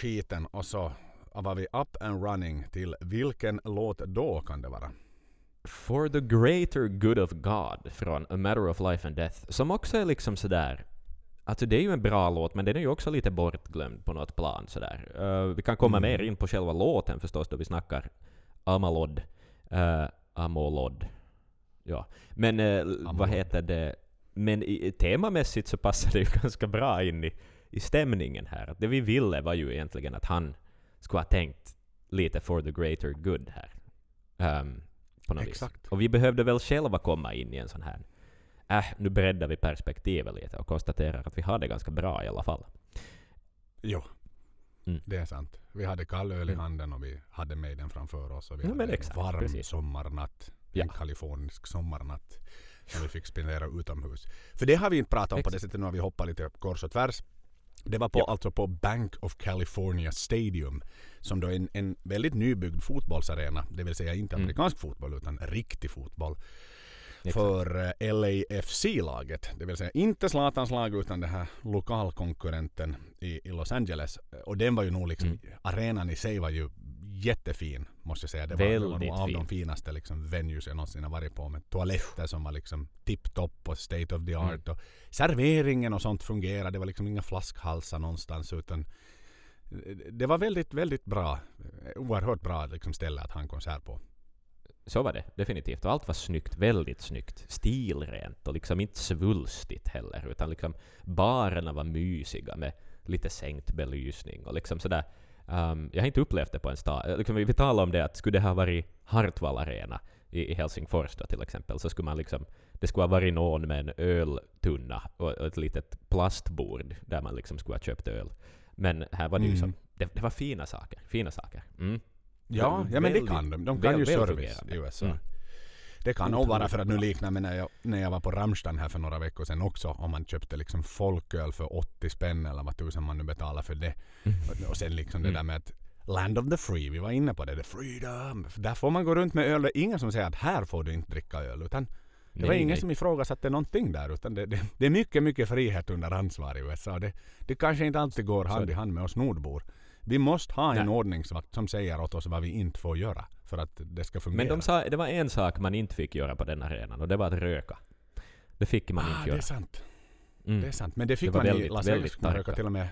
skiten och så var vi up and running till vilken låt då kan det vara? For the greater good of God från A Matter of Life and Death, som också är liksom sådär Alltså det är ju en bra låt, men den är ju också lite bortglömd på något plan sådär. Eh, vi kan komma Mm. mer in på själva låten förstås då vi snackar Amalod. Uh, Amolod. Ja. Men eh, vad Amalod. heter det? Men i, temamässigt så passar det ju ganska bra in i, i stämningen här. Att det vi ville var ju egentligen att han skulle ha tänkt lite for the greater good här. Ehm, på något Exakt. vis. Och vi behövde väl själva komma in i en sån här äh, nu breddar vi perspektivet lite och konstaterar att vi har det ganska bra i alla fall. Jo, Mm. det är sant. Vi hade kall öl i Mm. handen och vi hade Maiden framför oss och vi Ja, hade men en exakt, varm precis. sommarnatt. Ja. En kalifornisk sommarnatt. Som vi fick spendera utomhus. För det har vi inte pratat om på det Exakt. sättet. Nu har vi hoppat lite kors och tvärs. Det var på, Ja. alltså på Bank of California Stadium. Som då är en, en väldigt nybyggd fotbollsarena. Det vill säga inte Mm. amerikansk fotboll utan riktig fotboll. För eh, LAFC-laget. Det vill säga inte Zlatans lag utan det här lokalkonkurrenten i, i Los Angeles. Och den var ju nog liksom, Mm. arenan i sig var ju jättefin måste jag säga. Det var, det var nog Väldigt av de fin. finaste liksom, venues jag någonsin har varit på. Med toaletter som var liksom tipptopp och state of the Mm. art. Och serveringen och sånt fungerade. Det var liksom inga flaskhalsar någonstans utan det var väldigt, väldigt bra. Oerhört bra liksom, ställe att ha en konsert på. Så var det definitivt. Och allt var snyggt, väldigt snyggt. Stilrent och liksom inte svulstigt heller. Utan liksom barerna var mysiga med lite sänkt belysning och liksom sådär. Um, jag har inte upplevt det på en stad. Liksom, vi talade om det att skulle det ha varit Hartwall Arena i, i Helsingfors då till exempel så skulle man liksom det skulle ha varit någon med en öltunna och, och ett litet plastbord där man liksom skulle ha köpt öl. Men här var det ju Mm. som, det, det var fina saker. Fina saker. Mm. Ja, ja men det kan de. De kan väl- ju service i USA. Mm. Det kan nog vara för att nu likna med när jag, när jag var på Rammstein här för några veckor sedan också. Om man köpte liksom folköl för 80 spänn eller vad tusen man nu betalar för det. Och- Och sen liksom det Mm. där med att Land of the free, vi var inne på det. The freedom. Där får man gå runt med öl. Det är ingen som säger att här får du inte dricka öl. Utan det var Nej, ingen nej. som ifrågasatte någonting där. Utan det, det, det är mycket, mycket frihet under ansvar i USA. Det, det kanske inte alltid går hand i det. hand med oss nordbor. Vi måste ha en Nej. ordningsvakt som säger åt oss vad vi inte får göra. För att det ska fungera. Men de sa, det var en sak man inte fick göra på den arenan och det var att röka. Det fick man ah, inte det göra. är sant. Mm. Det är sant. Men det fick Det man i väldigt, Las Vegas. Man röka till och med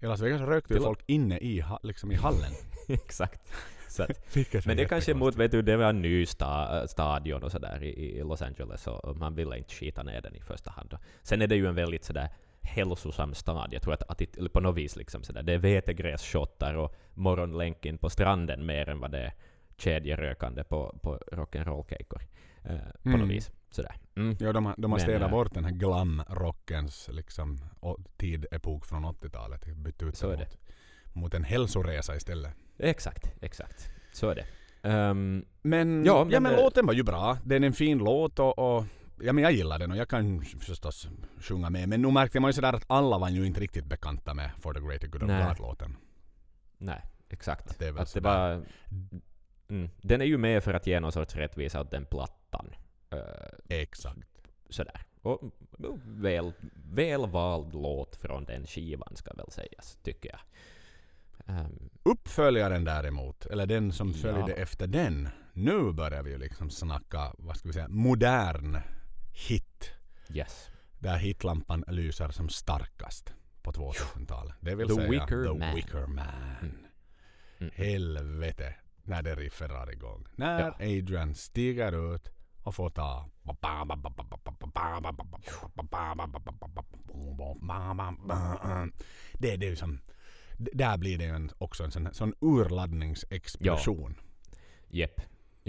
i Las Vegas rökte ju Till- folk inne i, liksom i hallen. Exakt. Att, men det kanske mot, vet du, det var en ny sta, stadion och sådär i, i Los Angeles och man ville inte skita ner den i första hand. Sen är det ju en väldigt sådär hälsosam stad. Jag tror att, att det, på något vis liksom sådär, det är vetegrässhottar och morgonlänken på stranden mer än vad det är kedjerökande på, på rock'n'roll-kejkor. Eh, på Mm. något vis. Sådär. Mm. Ja, de, har- de har Men, städat äh, bort den här glam-rockens liksom, tidepok från 80-talet. Bytt ut Så är mot, mot en hälsoresa istället. Exakt, exakt. Så är det. Ehm, Men, Ja, ja, men men, det- låten var ju bra. Den är en fin låt och, och ja, men jag gillar den och jag kan förstås sjunga med. Men nu märkte man ju sådär att alla var ju inte riktigt bekanta med For the Greater Good of. God-låten. nej, exakt. Att det att det var, mm, den är ju med för att ge någon sorts rättvisa åt den plattan. Eh, Exakt. sådär. Och mm, väl, väl vald låt från den skivan ska väl sägas, tycker jag. Ehm, Uppföljaren däremot, eller den som Ja. följde efter den, nu börjar vi ju liksom snacka, vad ska vi säga, modern hit. Yes. Där hitlampan lyser som starkast på 2000-talet. Det vill The säga Wicker The Man. Wicker Man. Mm. Helvete när det riffet drar igång. När Ja. Adrian stiger ut och får ta det, det är ju som där blir det ju också en sån, sån urladdningsexplosion. Jepp.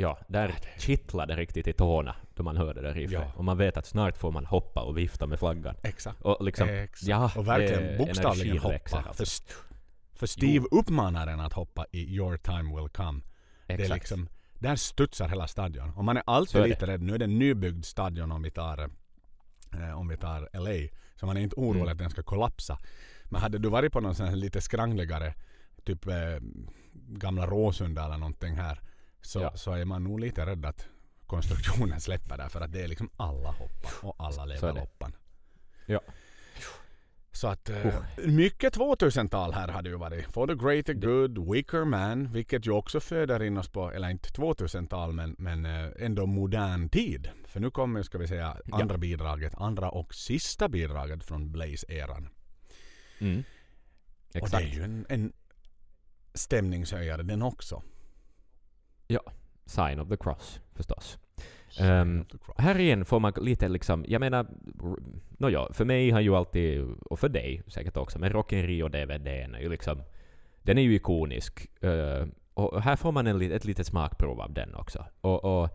Ja, där kittlar det riktigt i tårna då man hör det riffet. Ja. Och man vet att snart får man hoppa och vifta med flaggan. Exakt. Och liksom, Exakt. ja, och verkligen bokstavligen hoppa. alltså. För, för Steve uppmanar en att hoppa i Your time will come. Det är Exakt. liksom, där studsar hela stadion. Och man är alltid lite rädd. Nu är det en nybyggd stadion om vi tar, eh, om vi tar LA. Så man är inte orolig Mm. att den ska kollapsa. Men hade du varit på någon sån här lite skrangligare, typ eh, gamla Råsunda eller någonting här. Så, Ja. så är man nog lite rädd att konstruktionen släpper där. För att det är liksom alla hoppar och alla lever loppan. Ja. Så att eh, mycket 2000-tal här hade ju varit. For the greater good, Wicker Man, vilket ju också föder in oss på, eller inte 2000-tal men, men eh, ändå modern tid. För nu kommer, ska vi säga, andra bidraget, andra och sista bidraget från Blaze-eran. Mm. Och det är ju en, en stämningshöjare den också. Sign of the cross, förstås. Cross. Här igen får man lite liksom, jag menar, nåja, för mig har ju alltid, och för dig säkert också, men Rock in Rio-DVDn är ju liksom, den är ju ikonisk. eh, och här får man en, ett litet smakprov av den också. Och, och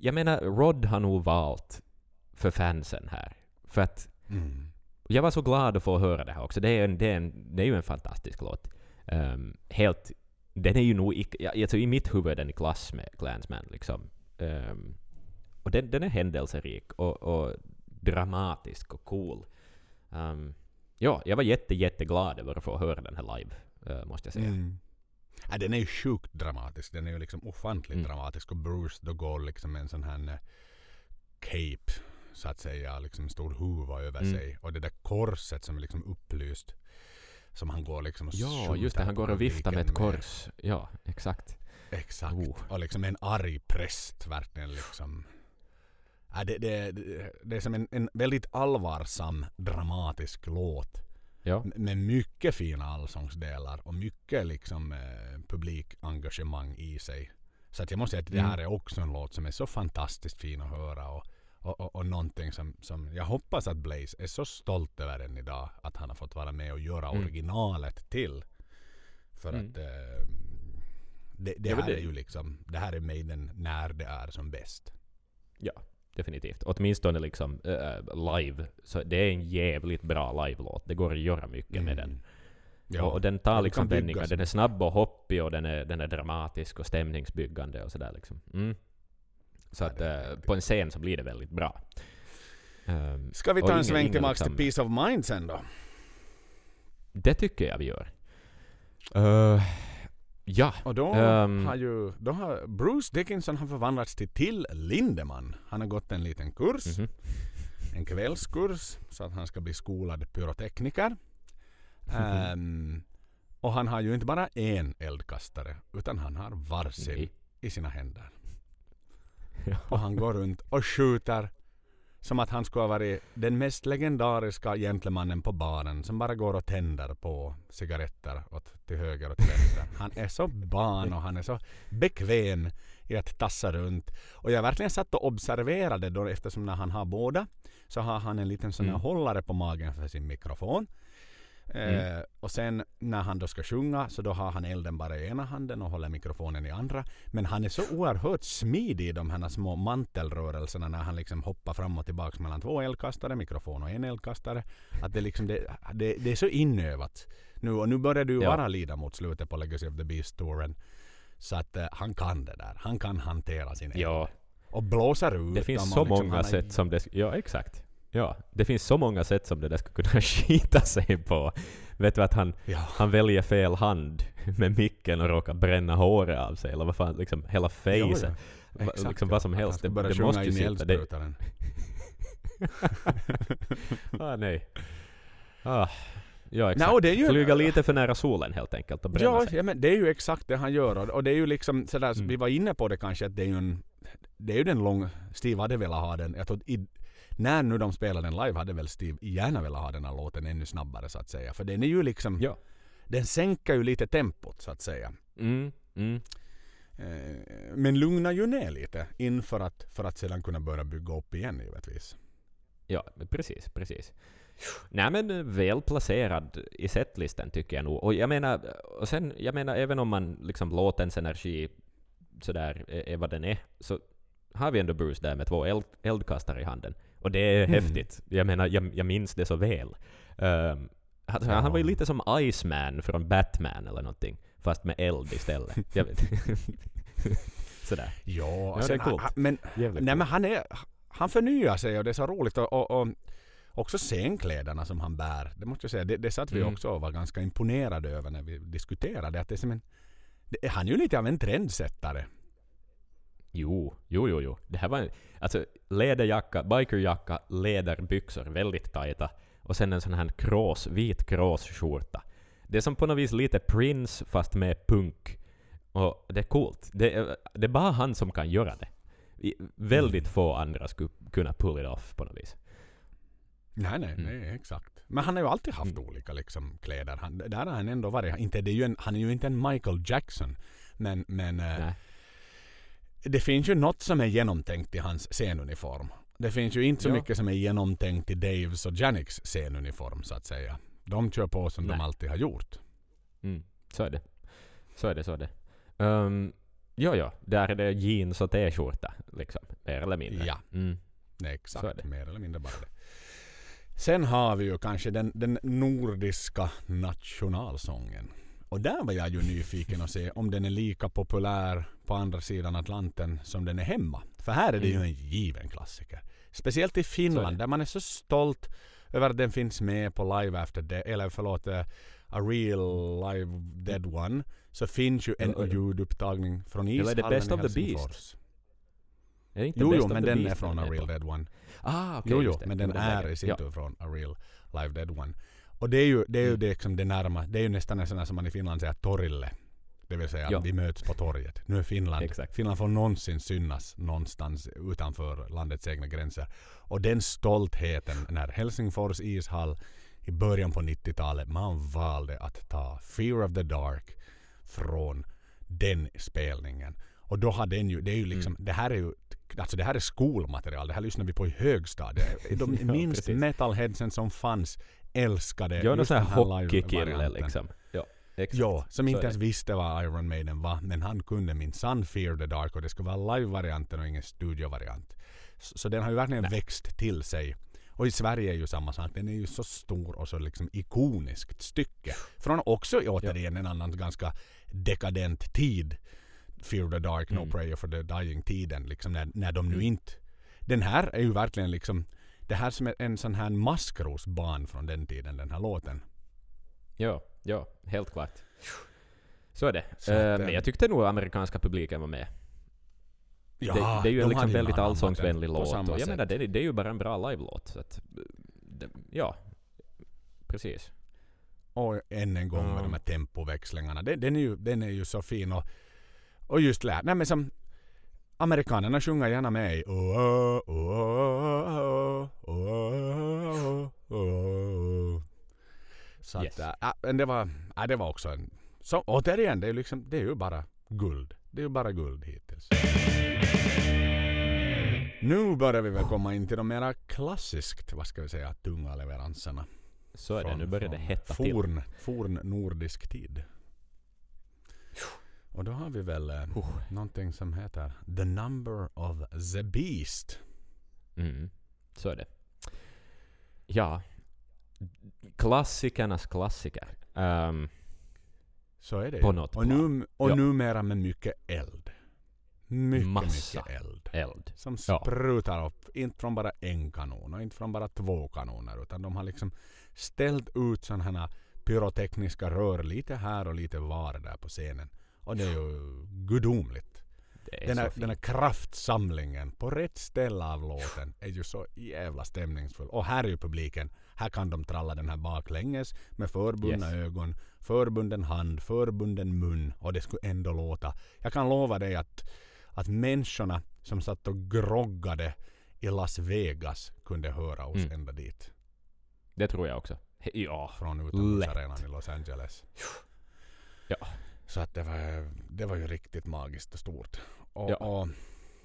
jag menar, Rod har nog valt för fansen här. För att Mm. jag var så glad att få höra det här också. Det är, en, det är, en, det är ju en fantastisk låt. Ehm, helt, den är ju nog i, alltså i mitt huvud är den i klass med Clansman. Liksom. Ehm, och den, den är händelserik och, och dramatisk och cool. Ehm, ja, jag var jätte, jätteglad över att få höra den här live, eh, måste jag säga. Mm. Ja, den är ju sjukt dramatisk. Den är ju liksom ofantligt Mm. dramatisk. Och Bruce då går liksom med en sån här eh, cape så att säga. Liksom en stor huva över Mm. sig. Och det där korset som är liksom upplyst. Som han går liksom och Ja, just det. Han går och viftar med ett kors. Ja, exakt. Exakt. Oh. Och liksom en arg präst verkligen liksom. Det, det, det, det är som en, en väldigt allvarsam dramatisk låt. Ja, Med mycket fina allsångsdelar och mycket liksom eh, publikengagemang i sig. Så att jag måste säga att det Mm. här är också en låt som är så fantastiskt fin att höra och, och, och, och någonting som, som jag hoppas att Blaze är så stolt över den idag. Att han har fått vara med och göra Mm. originalet till. För Mm. att eh, det, det här det- är ju liksom, det här är Maiden när det är som bäst. ja, definitivt. Åtminstone liksom eh, live. Så det är en jävligt bra live-låt. Det går att göra mycket med den. Mm. Ja, och, och den tar liksom vändningar. Den är snabb och hoppig och den är, den är dramatisk och stämningsbyggande och sådär liksom. Mm. Så att riktigt. på en scen så blir det väldigt bra. Ehm, Ska vi ta en sväng liksom- till Peace of Mind sen då? det tycker jag vi gör. Eh, ja. Och då Ehm. har ju då har Bruce Dickinson har förvandlats till Till Lindeman. Han har gått en liten kurs, Mhm. en kvällskurs, så att han ska bli skolad pyrotekniker. Mhm. Ehm, och han har ju inte bara en eldkastare, utan han har varsin Nej. i sina händer. Och han går runt och skjuter som att han skulle ha varit den mest legendariska gentlemannen på baren som bara går och tänder på cigaretter åt till höger och till vänster. Han är så ban och han är så bekväm i att tassa runt. Och jag verkligen satt och observerade då eftersom när han har båda så har han en liten sån här Mm. hållare på magen för sin mikrofon. Eh, och sen när han då ska sjunga så då har han elden bara i ena handen och håller mikrofonen i andra. Men han är så oerhört smidig i de här små mantelrörelserna när han liksom hoppar fram och tillbaka mellan två eldkastare, mikrofon och en eldkastare. Att det, liksom, det, det, det är så inövat. Nu, och nu börjar du Ja. vara lida mot slutet på Legacy of the Beast-touren. Så att eh, han kan det där. Han kan hantera sin eld. ja, Och blåser ut. det finns så liksom, många sätt som det... Ja, exakt. Ja, det finns så många sätt som det där skulle kunna skita sig på. Vet du att han, Ja. han väljer fel hand med micken och råkar bränna håret av sig, eller vad fan, liksom hela facet. ja. Va- Exakt, liksom ja. vad som helst. Det- det måste ju sitta. Det- ah, nej. Ah. Ja, exakt. Är ju- Flyga lite för nära solen helt enkelt och bränna Ja, sig. ja, men det är ju exakt det han gör och, och det är ju liksom sådär, Mm. vi var inne på det kanske att det är ju en, det är ju den lång, Steve hade velat ha den, jag tror i, när nu de spelar den live hade väl Steve gärna velat ha den här låten ännu snabbare så att säga. För den är ju liksom, Ja. den sänker ju lite tempot så att säga. Mm, mm. Eh, men lugnar ju ner lite inför att, för att sedan kunna börja bygga upp igen givetvis. Ja, precis, precis. Nej men väl placerad i setlistan tycker jag nog. Och jag menar, och sen, jag menar även om man liksom låtens energi sådär är, är vad den är, så har vi ändå Bruce där med två eld, eldkastare i handen. Och det är Mm. häftigt. Jag menar, jag, jag minns det så väl. Um, han, han var ju lite som Iceman från Batman eller någonting, fast med eld istället. Jag vet. sådär. Ja, och det är coolt. han, men, Jävligt nej, men han, är, han förnyar sig och det är så roligt. Och, och, och också scenkläderna som han bär. Det måste jag säga. Det, det satt vi Mm. också och var ganska imponerade över när vi diskuterade. Att det är som en, det, han är ju lite av en trendsättare. Jo, jo, jo, jo. Det här var en, alltså läderjacka, bikerjacka, läderbyxor, väldigt tajta. Och sen en sån här krås, vit kråsskjorta. Det är som på något vis lite Prince fast med punk. Och det är coolt. Det är, det är bara han som kan göra det. Väldigt få andra skulle kunna pull it off på något vis. Nej, nej, Mm. nej, exakt. Men han har ju alltid haft Mm. olika liksom, kläder. Han, där har han ändå varit. Inte, det är ju en, han är ju inte en Michael Jackson. Men, men eh, Nej. Det finns ju något som är genomtänkt i hans scenuniform. Det finns ju inte så Ja. mycket som är genomtänkt i Daves och Janiks scenuniform så att säga. De kör på som de Nej. alltid har gjort. Mm, så är det. Så är det, så är det. Um, ja, ja, där är det jeans och t-skjorta, liksom. Mer eller mindre. Ja. Mm. Nej, exakt. Mer eller mindre bara det. Sen har vi ju kanske den, den nordiska nationalsången. Och där var jag ju nyfiken att se om den är lika populär på andra sidan Atlanten som den är hemma. För här är det ju Mm. en given klassiker. Speciellt i Finland där man är så stolt över att den finns med på Live After Death, eller förlåt, eh, A Real Live Dead One. Så finns ju en ljudupptagning från Eller är ishallen det Best of the. Beast? Är det inte Jo, jo, men den är från A Real? Dead One. Ah, okej, jo, jo, men den är i sin tur från A Real Live Dead One. Och det är ju, det är ju Mm. det, liksom det närma, det är ju nästan här som man i Finland säger torille. Det vill säga Ja. vi möts på torget. Nu är Finland, Exakt. Finland får någonsin synas någonstans utanför landets egna gränser. Och den stoltheten när Helsingfors ishall i början på 90-talet, man valde att ta Fear of the Dark från den spelningen. Och då har den ju, det är ju liksom, Mm. det här är ju Alltså det här är skolmaterial, det här lyssnar vi på i högstadiet. De minst metalheadsen som fanns älskade Ja, någon sån här hockeykille liksom. Ja, exakt. Ja, som inte ens visste vad Iron Maiden var. Men han kunde min Sun Fear the Dark och det skulle vara live-varianten och ingen studio-variant. Så, så den har ju verkligen Nej. växt till sig. Och i Sverige är ju samma sak. Den är ju så stor och så liksom ikoniskt stycke. Från också återigen en annan ganska dekadent tid. Fear the Dark, No Mm. Prayer for the Dying-tiden. Liksom när, när de nu Mm. inte... Den här är ju verkligen liksom... Det här som är en sån här maskrosbarn från den tiden, den här låten. Ja, ja, helt klart. Så är det. Så att, men eh, jag tyckte nog amerikanska publiken var med. Ja, det, det är ju de en liksom ju väldigt allsångsvänlig låt. Och jag sätt. menar, det, är- det är ju bara en bra live-låt. Ja, precis. Och än en gång med de här tempoväxlingarna. Den, den, är ju, den är ju så fin och, och just lär. Nej men som amerikanerna sjunger gärna med i. Så Yes. att, äh, men det var, äh, det var också en... Så, återigen, det är, liksom, det är ju bara guld. Det är ju bara guld hittills. Nu börjar vi väl komma in till de mera klassiskt, vad ska vi säga, tunga leveranserna. Så är det. Från- Nu börjar det hetta till. forn, forn nordisk tid. Och då har vi väl eh, någonting som heter The Number of the Beast. Mm, så är det. Ja. Klassikernas klassiker. Ehm, Så är det På ju. något och, nu, plan. och Ja. numera med mycket eld. Mycket, Massa. mycket eld. eld. Som Ja. sprutar upp. Inte från bara en kanon och inte från bara två kanoner. Utan de har liksom ställt ut sådana här pyrotekniska rör lite här och lite var där på scenen. Och det är ju gudomligt. är den, här, den här kraftsamlingen på rätt ställe av låten är ju så jävla stämningsfull. Och här är ju publiken. Här kan de tralla den här baklänges med förbundna Yes. ögon, förbunden hand, förbunden mun och det skulle ändå låta. Jag kan lova dig att, att människorna som satt och groggade i Las Vegas kunde höra oss Mm. ända dit. Det tror jag också. Ja. Från utomhusarenan i Los Angeles. Ja. Så att det var, det var ju riktigt magiskt och stort. Och, Ja. och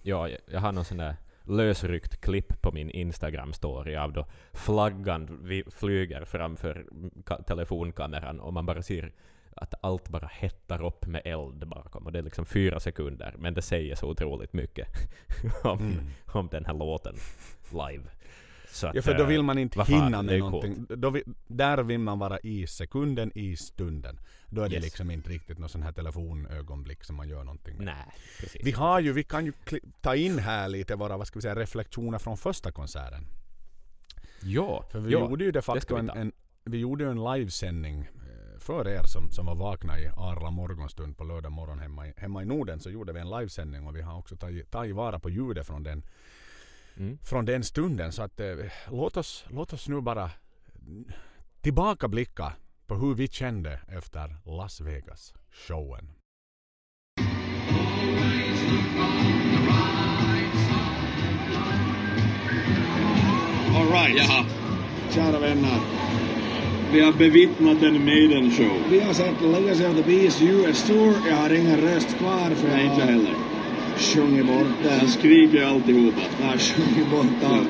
Ja, jag- har någon sån där lösryckt klipp på min Instagram-story av då flaggan vi flyger framför ka- telefonkameran och man bara ser att allt bara hettar upp med eld bakom. Och det är liksom fyra sekunder, men det säger så otroligt mycket om, Mm. om den här låten live. Att, Ja för då eh, vill man inte fan, hinna med någonting. Då vill, där vill man vara i sekunden, i stunden. Då är det Yes. liksom inte riktigt någon sån här telefonögonblick som man gör någonting med. Nej, precis. Vi har ju, vi kan ju ta in här lite våra, vad ska vi säga, reflektioner från första konserten. ja, För vi ja, gjorde ju de facto vi en, en, vi gjorde ju en livesändning eh, för er som, som var vakna i arla morgonstund på lördag morgon hemma i, hemma i Norden så gjorde vi en livesändning och vi har också tagit, tagit vara på ljudet från den, Mm. från den stunden. Så att eh, låt, oss, låt oss nu bara tillbakablicka på hur vi kände efter Las Vegas-showen. All right. Jaha, Kära vänner. vi har bevittnat en Maiden-show. Vi har sett Legacy of the Beast US Tour. Jag har ingen röst kvar för Nej, jag inte heller. Sjungit bort den. Jag skriker alltihopa. Har sjungit bort allt.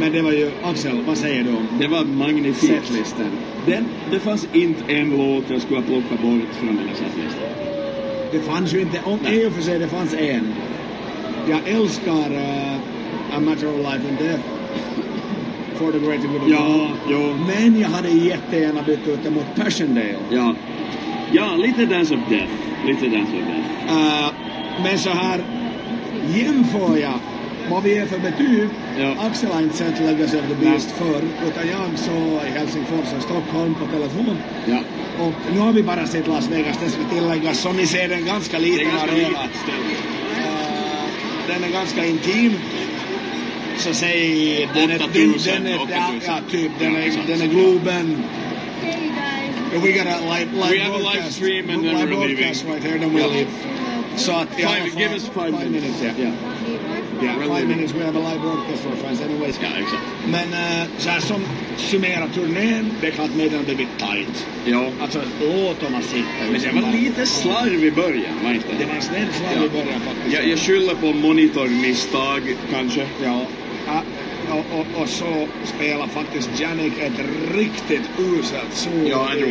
Men det var ju, Axel, vad säger du om Det var magnifikt. setlisten? Den, det fanns inte en låt jag skulle ha plockat bort från den här setlisten. Det fanns ju inte, om i och för sig det fanns en. Jag älskar uh, A Matter of Life and Death. For the Greater Good of Ja, jo, Men jag hade jättegärna bytt ut det mot Passchendaele. ja. Ja, lite Dance of Death. Lite Dance of Death. Uh, men så här jämför jag vad vi är för betyg. Ja. Axel har inte sett Legacy of the Beast förr, utan jag såg i Helsingfors och Stockholm på telefon. Ja. Och nu har vi bara sett Las Vegas, det ska tilläggas, som ni ser en ganska liten ganska arena. Eh, den är ganska intim. Så säg... Den är, 8000, den, den är, ja, 8000. ja, typ. Den är, exakt. den är Globen. We got a live, live We have a live broadcast. stream and then we're broadcast leaving. right here, then we Ja. leave. Alla Five, give us five, minutes. yeah. Ja, Yeah, We're five leaving. minutes. We have a live broadcast for fans anyways. ja exakt. Men uh, så här som summerar turnén, det är klart Maiden har blivit tight. Ja. Alltså låtarna sitter. Men det var lite slarv i början, var inte Det var en snäll slarv Ja. i början faktiskt. Jag, jag skyller på monitormisstag, kanske. Ja, ja, och, och, och så spelar faktiskt Jannik ett riktigt uselt solo Ja, i det.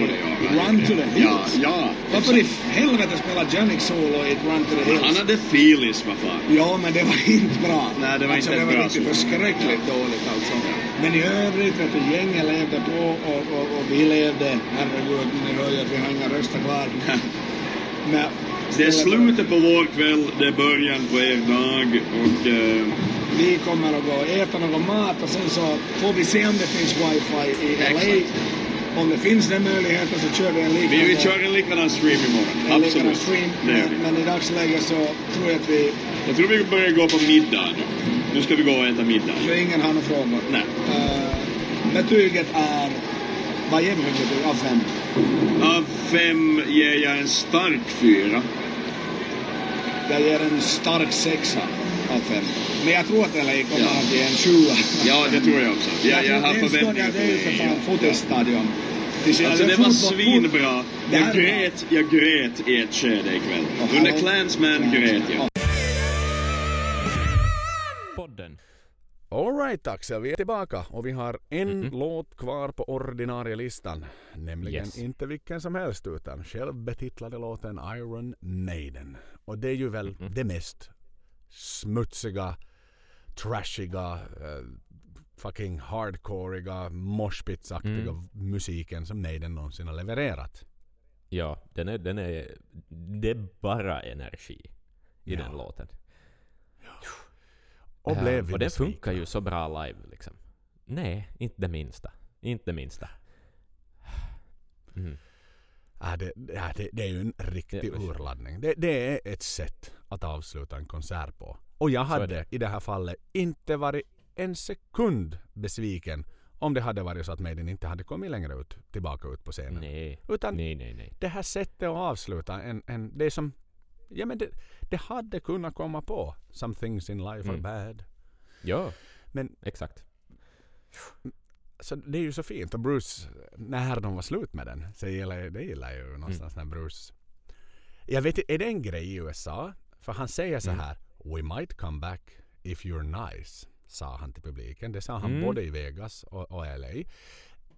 Ja, Run to the Ja, Hills. ja. Varför i helvete spelar Jannik solo i Run to the Hills? Han hade feelis, vad fan. Ja, men det var inte bra. Nej, det var alltså, inte det var riktigt solo. förskräckligt dåligt alltså. Men i övrigt, vet du, gänget levde på och, och, och vi levde. Herregud, ni hör ju att vi har inga röster kvar. Men, Det är slutet på vår kväll, det är början på er dag och... eh, Vi kommer att gå och äta någon mat och sen så får vi se om det finns wifi i LA. Exakt. Om det finns den möjligheten så kör vi en liknande, vi, kör en likadan stream imorgon. en likadan stream. Men, men i dagsläget så tror jag att vi, Jag tror vi börjar gå på middag nu. Nu ska vi gå och äta middag. så ingen har några frågor. Nej. Uh, betyget är, vad ger vi för betyg av fem? Av fem ger jag en stark fyra. Jag ger en stark sexa fem. Men jag tror att LA kommer Ja. att ge en sjua. Ja, det tror jag också. Jag, jag har det är en förväntningar större- Det är ju för på fan det. fotbollsstadion. Alltså det var svinbra. Det Jag är grät, jag grät i ett skede ikväll. Under Clansman grät jag. Podden. Alright Axel, vi är tillbaka och vi har en Mhm. låt kvar på ordinarie listan. Nämligen Yes. inte vilken som helst utan självbetitlade låten Iron Maiden. Och det är ju väl Mhm. det mest smutsiga, trashiga, eh, fucking hardcoreiga, moshpitsaktiga Mm. musiken som Maiden någonsin har levererat. Ja, den är, den är, det är bara energi i Ja. den låten. Och Eh, blev vi och den funkar ju så bra live liksom. Nej, inte det minsta. Inte det minsta. Mm. Ja, det, ja, det, det är ju en riktig urladdning. Det, det är ett sätt att avsluta en konsert på. Och jag hade i det här fallet inte varit en sekund besviken om det hade varit så att Maiden inte hade kommit längre ut, tillbaka ut på scenen. Nej. Utan Nej, nej, nej. det här sättet att avsluta en, en det är som, ja men det, det hade kunnat komma på. Some things in life are Mm. bad. Ja, Men exakt. så det är ju så fint. Och Bruce, när de var slut med den, så gillar jag, det gillar jag ju någonstans när Bruce... Jag vet inte, är det en grej i USA? För han säger så Mm. här We might come back if you're nice, sa han till publiken. Det sa han Mm. både i Vegas och, och LA.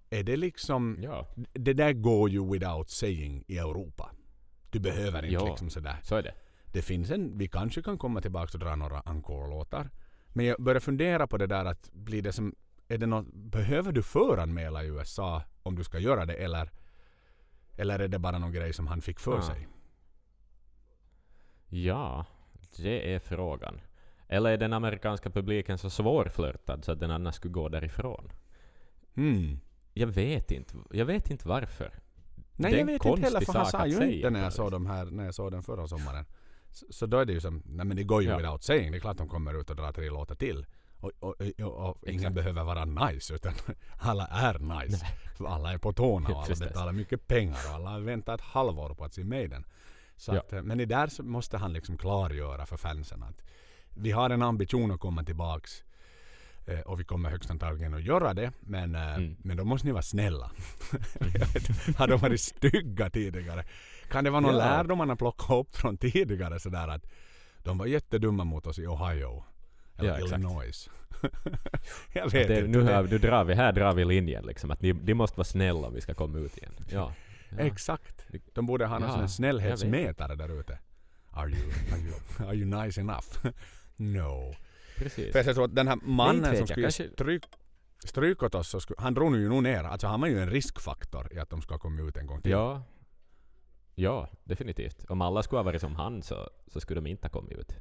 Är det liksom... Ja, Det där går ju without saying i Europa. Du behöver inte Ja. liksom sådär. så är det. Det finns en, vi kanske kan komma tillbaka och dra några encore-låtar. Men jag börjar fundera på det där att blir det som, är det något, behöver du föranmäla i USA om du ska göra det eller, eller är det bara någon grej som han fick för Ah. sig? Ja, det är frågan. Eller är den amerikanska publiken så svårflörtad så att den annars skulle gå därifrån? Hmm. Jag vet inte. Jag vet inte varför. Nej jag vet inte heller för han sa ju inte när jag, såg dem här, när jag såg den förra sommaren. Så, så då är det ju som, nej men det går ju Ja. without saying. Det är klart de kommer ut och drar tre låtar till. Och, och, och, och ingen behöver vara nice utan alla är nice. Alla är på tårna och alla betalar mycket pengar och alla har väntat ett halvår på att se Maiden. Så att, eh, men i där så måste han liksom klargöra för fansen att vi har en ambition att komma tillbaks eh, och vi kommer högst antagligen att göra det men, eh, Mm. men då måste ni vara snälla. Har de varit stygga tidigare? Kan det vara någon Ja. lärdom man har plockat upp från tidigare sådär att de var jättedumma mot oss i Ohio? Eller Ja. Illinois? jag vet Det, inte. nu, har, nu drar vi, här drar vi linjen liksom. Att de, de måste vara snälla om vi ska komma ut igen. Ja. Ja. Exakt. De borde ha någon Ja, sån här jag snällhetsmätare där ute. Are you, are you, are you nice enough? no. Precis. För jag tror att den här mannen som skulle kanske- stryk, åt oss, skulle, han drog ju nog ner. Alltså han var ju en riskfaktor i att de ska komma ut en gång till. Ja. Ja, definitivt. Om alla skulle ha varit som han så, så skulle de inte ha kommit ut.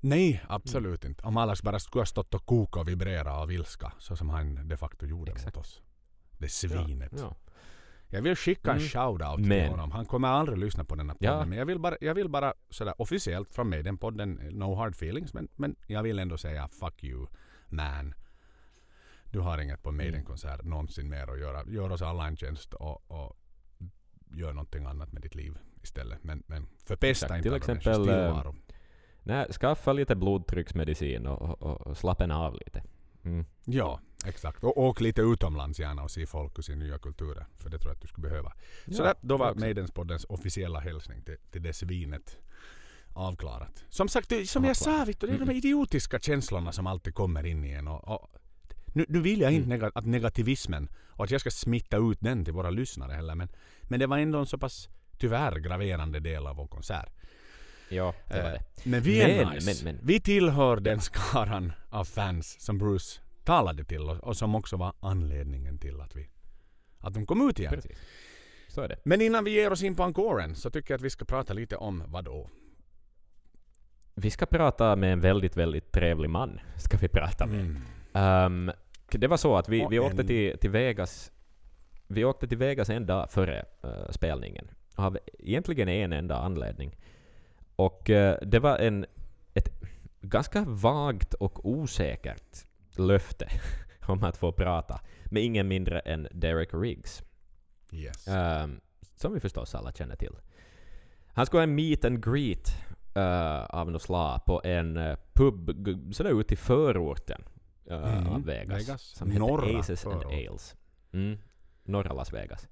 Nej, absolut inte. Om alla bara skulle ha stått och kokat och vibrerat av ilska, så som han de facto gjorde Exakt. mot oss. Det svinet. Ja. Jag vill skicka en Mm. shout-out till Men- honom. Han kommer aldrig lyssna på den här podden. Ja. Men jag vill bara, jag vill bara sådär officiellt från mig, den podden, no hard feelings. Men, men jag vill ändå säga fuck you man. Du har inget på Maiden-konsert någonsin mer att göra. Gör oss alla en tjänst och, och gör någonting annat med ditt liv istället. Men, men förpesta Exakt. inte Till exempel, eh. Nej, skaffa lite blodtrycksmedicin och, och, och slappna av lite. Mm. Ja, exakt. Och åk lite utomlands gärna och se folk och se nya kulturer. För det tror jag att du skulle behöva. Så Ja, där, då var. Maidenspoddens officiella hälsning till, till det svinet avklarat. Som sagt, som jag sa, du, det är de idiotiska känslorna som alltid kommer in i en. Och, och, nu, nu vill jag inte Mm. nega, att negativismen och att jag ska smitta ut den till våra lyssnare heller. Men, men det var ändå en så pass tyvärr graverande del av vår konsert. Ja, det var Eh, det. Men vi är Men, nice. men, men. Vi tillhör den skaran av fans som Bruce talade till oss och som också var anledningen till att vi att de kom ut igen. Precis. Så är det. Men innan vi ger oss in på encoren så tycker jag att vi ska prata lite om vad då? Vi ska prata med en väldigt, väldigt trevlig man. Ska vi prata med. Mm. Ehm, det var så att vi, Och vi åkte en- till, till Vegas vi åkte till Vegas en dag före eh, spelningen. Av egentligen en enda anledning. Och eh, det var en, ett ganska vagt och osäkert löfte om att få prata med ingen mindre än Derek Riggs. Yes. Ehm, som vi förstås alla känner till. Han skulle ha en meet and greet eh, av något slag på en eh, pub sådär ute i förorten eh, Mm, av Vegas. Vegas. Som heter Norra Aces and förort. Ales. Mm, norra Las Vegas.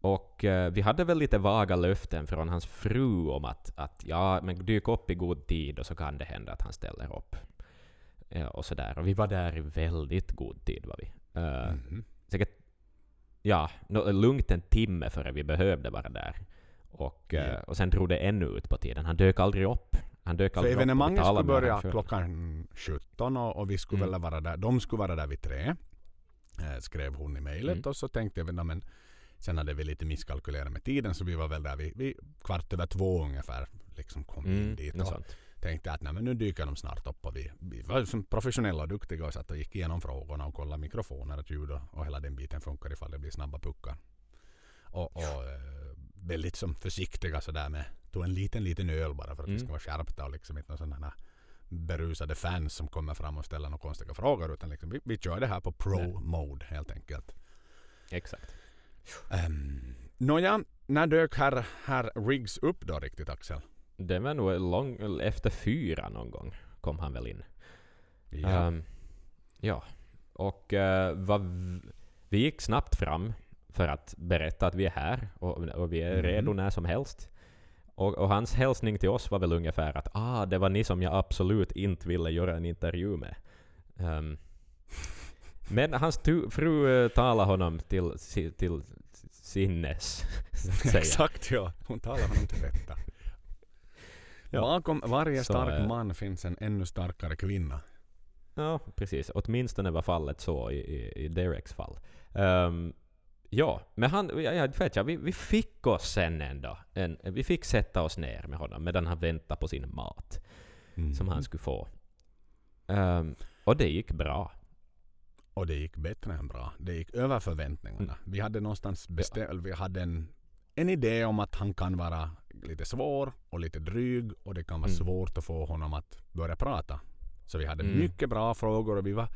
Och eh, vi hade väl lite vaga löften från hans fru om att, att ja, men dyk upp i god tid och så kan det hända att han ställer upp. Ja, och sådär. Och vi var där i väldigt god tid var vi. Eh, Mhm. säkert ja, nå- lugnt en timme före vi behövde vara där. Och, eh, Ja. och sen drog det ännu ut på tiden. Han dök aldrig upp. Han dök aldrig upp. och vi evenemanget skulle börja klockan 17 och, och vi skulle Mm. väl vara där. De skulle vara där vid tre. Eh, skrev hon i mejlet Mm. och så tänkte jag, "Nå, men sen hade vi lite misskalkylerat med tiden så vi var väl där vid, vid kvart över två ungefär. Liksom kom in Mm, dit något och tänkte att nej, men nu dyker de snart upp och vi, vi var som professionella och duktiga och satt och gick igenom frågorna och kollade mikrofoner och ljud och, och hela den biten funkar ifall det blir snabba puckar. Och, och eh, väldigt som försiktiga sådär med, tog en liten liten öl bara för att vi Mm. ska vara skärpta och liksom inte sådana berusade fans som kommer fram och ställer några konstiga frågor utan liksom, vi, vi kör det här på pro-mode helt enkelt. Exakt. Um, Nåja, när dök herr, herr Riggs upp då riktigt Axel? Det var nog lång, efter fyra någon gång kom han väl in. Ja. Ehm, ja. Och eh, vad vi gick snabbt fram för att berätta att vi är här och, och vi är Mhm. redo när som helst. Och, och hans hälsning till oss var väl ungefär att ah, det var ni som jag absolut inte ville göra en intervju med. Ehm, men hans fru eh, talade honom till, till sinnes, så. Exakt ja, hon talar honom till rätta. Ja. Bakom varje Så, stark eh, man finns en ännu starkare kvinna. Ja, precis. Åtminstone var fallet så i, i, i Dereks fall. Ehm, ja, men han, ja, jag vet jag, vi, vi fick oss sen ändå, en, vi fick sätta oss ner med honom medan han väntade på sin mat Mm. som han skulle få. Ehm, och det gick bra. Och det gick bättre än bra. Det gick över förväntningarna. Vi hade någonstans bestämt, vi hade en, en idé om att han kan vara lite svår och lite dryg och det kan vara Mm. svårt att få honom att börja prata. Så vi hade Mm. mycket bra frågor och vi var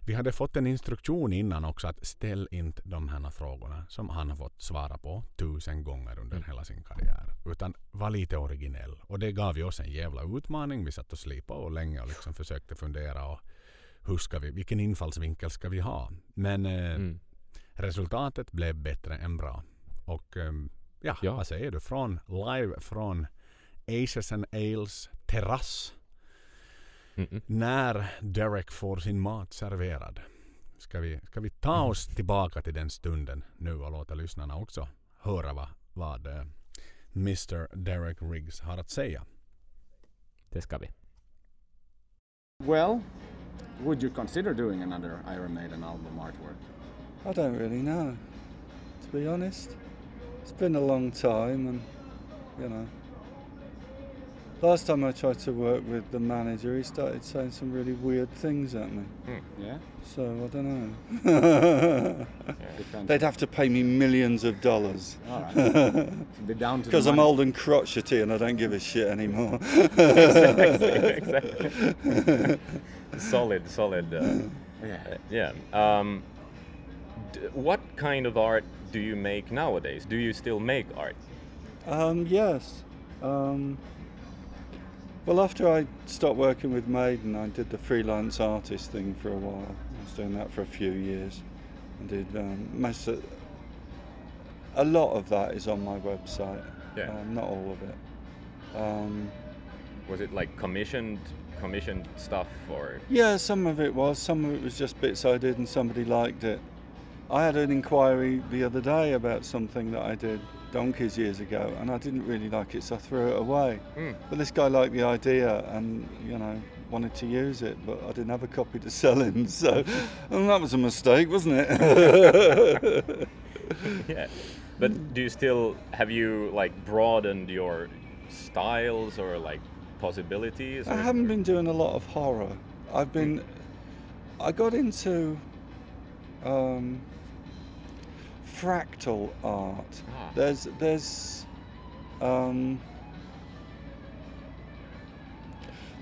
vi hade fått en instruktion innan också att ställ inte de här frågorna som han har fått svara på tusen gånger under Mm. hela sin karriär. Utan var lite originell. Och det gav ju oss en jävla utmaning. Vi satt och slipade och länge och liksom försökte fundera och hur ska vi, vilken infallsvinkel ska vi ha? Men eh, Mm. resultatet blev bättre än bra. Och ehm, ja, Ja. vad säger du? Från live från Aces and Ales terrass Mm-mm. när Derek får sin mat serverad. Ska vi, ska vi ta oss tillbaka till den stunden nu och låta lyssnarna också höra vad, vad eh, Mr Derek Riggs har att säga. Det ska vi. Well, would you consider doing another Iron Maiden album artwork? I don't really know, to be honest. It's been a long time, and you know. Last time I tried to work with the manager, he started saying some really weird things at me. Hmm. Yeah, So I don't know. depends. They'd have to pay me millions of dollars. All right. Be down to Because I'm old and crotchety and I don't give a shit anymore. exactly. exactly. Solid, solid. Uh, Yeah. yeah. Um, d- what kind of art do you make nowadays? Do you still make art? Um, yes. Um, well, after I stopped working with Maiden, I did the freelance artist thing for a while. I was doing that for a few years. I did um, most of, a lot of that is on my website. Yeah. Um, not all of it. Um, Was it like commissioned, commissioned stuff, or yeah, some of it was. Some of it was just bits I did and somebody liked it. I had an inquiry the other day about something that I did donkeys years ago, and I didn't really like it, so I threw it away. Mm. But this guy liked the idea and, you know, wanted to use it, but I didn't have a copy to sell him, so and that was a mistake, wasn't it? yeah? But do you still have you like broadened your styles or like possibilities? I haven't been doing a lot of horror. I've been. I got into um, fractal art. Ah. There's there's um,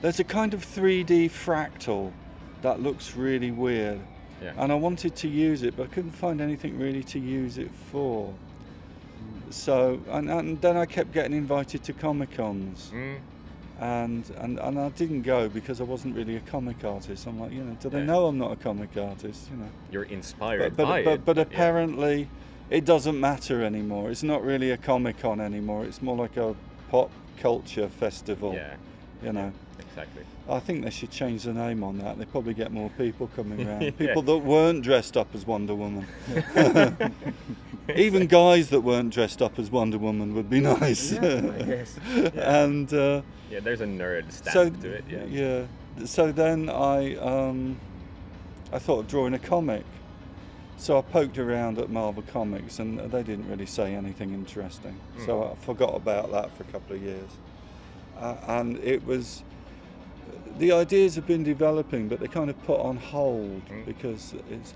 there's a kind of 3D fractal that looks really weird, Yeah. and I wanted to use it, but I couldn't find anything really to use it for. So and, and then I kept getting invited to comic cons Mm. And, and and I didn't go because I wasn't really a comic artist. I'm like, you know, do they Yeah. know I'm not a comic artist? You know, You're inspired but but by but, it. but yeah. apparently, it doesn't matter anymore. It's not really a comic con anymore. It's more like a pop culture festival. Yeah, You know, exactly. I think they should change the name on that. They probably get more people coming around. Yeah. People that weren't dressed up as Wonder Woman. Even guys that weren't dressed up as Wonder Woman would be nice. guess. and. Uh, Yeah, there's a nerd stamp so to it. Yeah. yeah. So then I um, I thought of drawing a comic. So I poked around at Marvel Comics, and they didn't really say anything interesting. So I forgot about that for a couple of years. Uh, and it was the ideas have been developing, but they're kind of put on hold Mm. because it's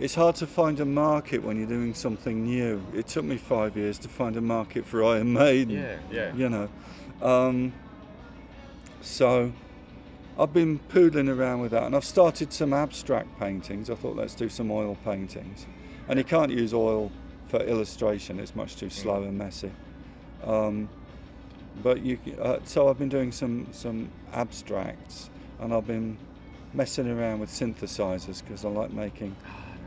it's hard to find a market when you're doing something new. It took me five years to find a market for Iron Maiden. Yeah, yeah. You know, um, so I've been poodling around with that, and I've started some abstract paintings. I thought let's do some oil paintings, and you can't use oil for illustration; it's much too slow and messy. Um, but you, uh, so I've been doing some some abstracts, and I've been messing around with synthesizers because I like making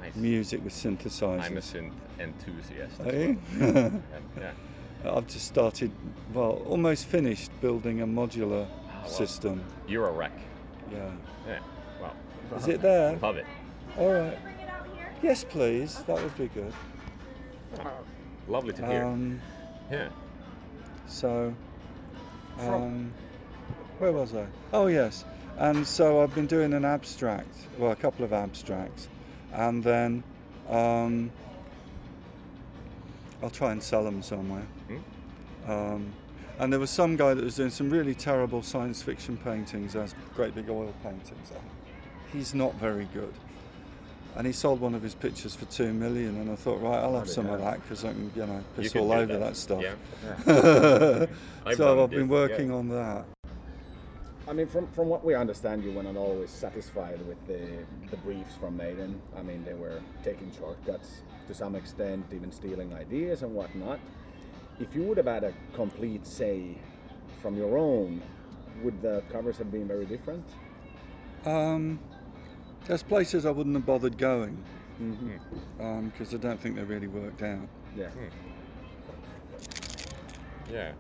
Nice. music with synthesizers. I'm a synth enthusiast. Are as you? well. yeah, yeah. I've just started, well, almost finished building a modular Ah, well. system. You're a wreck. Yeah. Yeah. Wow. Is it there? Love it. All right. Yes, please. That would be good. Lovely to hear. Um, yeah. so, um, where was I? Oh, yes. And so I've been doing an abstract, well, a couple of abstracts, and then um, I'll try and sell them somewhere. Um, and there was some guy that was doing some really terrible science fiction paintings as great big oil paintings. He's not very good. And he sold one of his pictures for two million, and I thought, right, I'll have Bloody some of that because I can, you know, You piss can all over that. that, stuff. Yeah. I've so I've been this, yeah. working on that. I mean, from, from what we understand, you were not always satisfied with the, the briefs from Maiden. I mean, they were taking shortcuts to some extent, even stealing ideas and whatnot. If you would have had a complete say from your own, would the covers have been very different? Um, there's places I wouldn't have bothered going Mm-hmm. because I don't think they really worked out. Yeah. Yeah.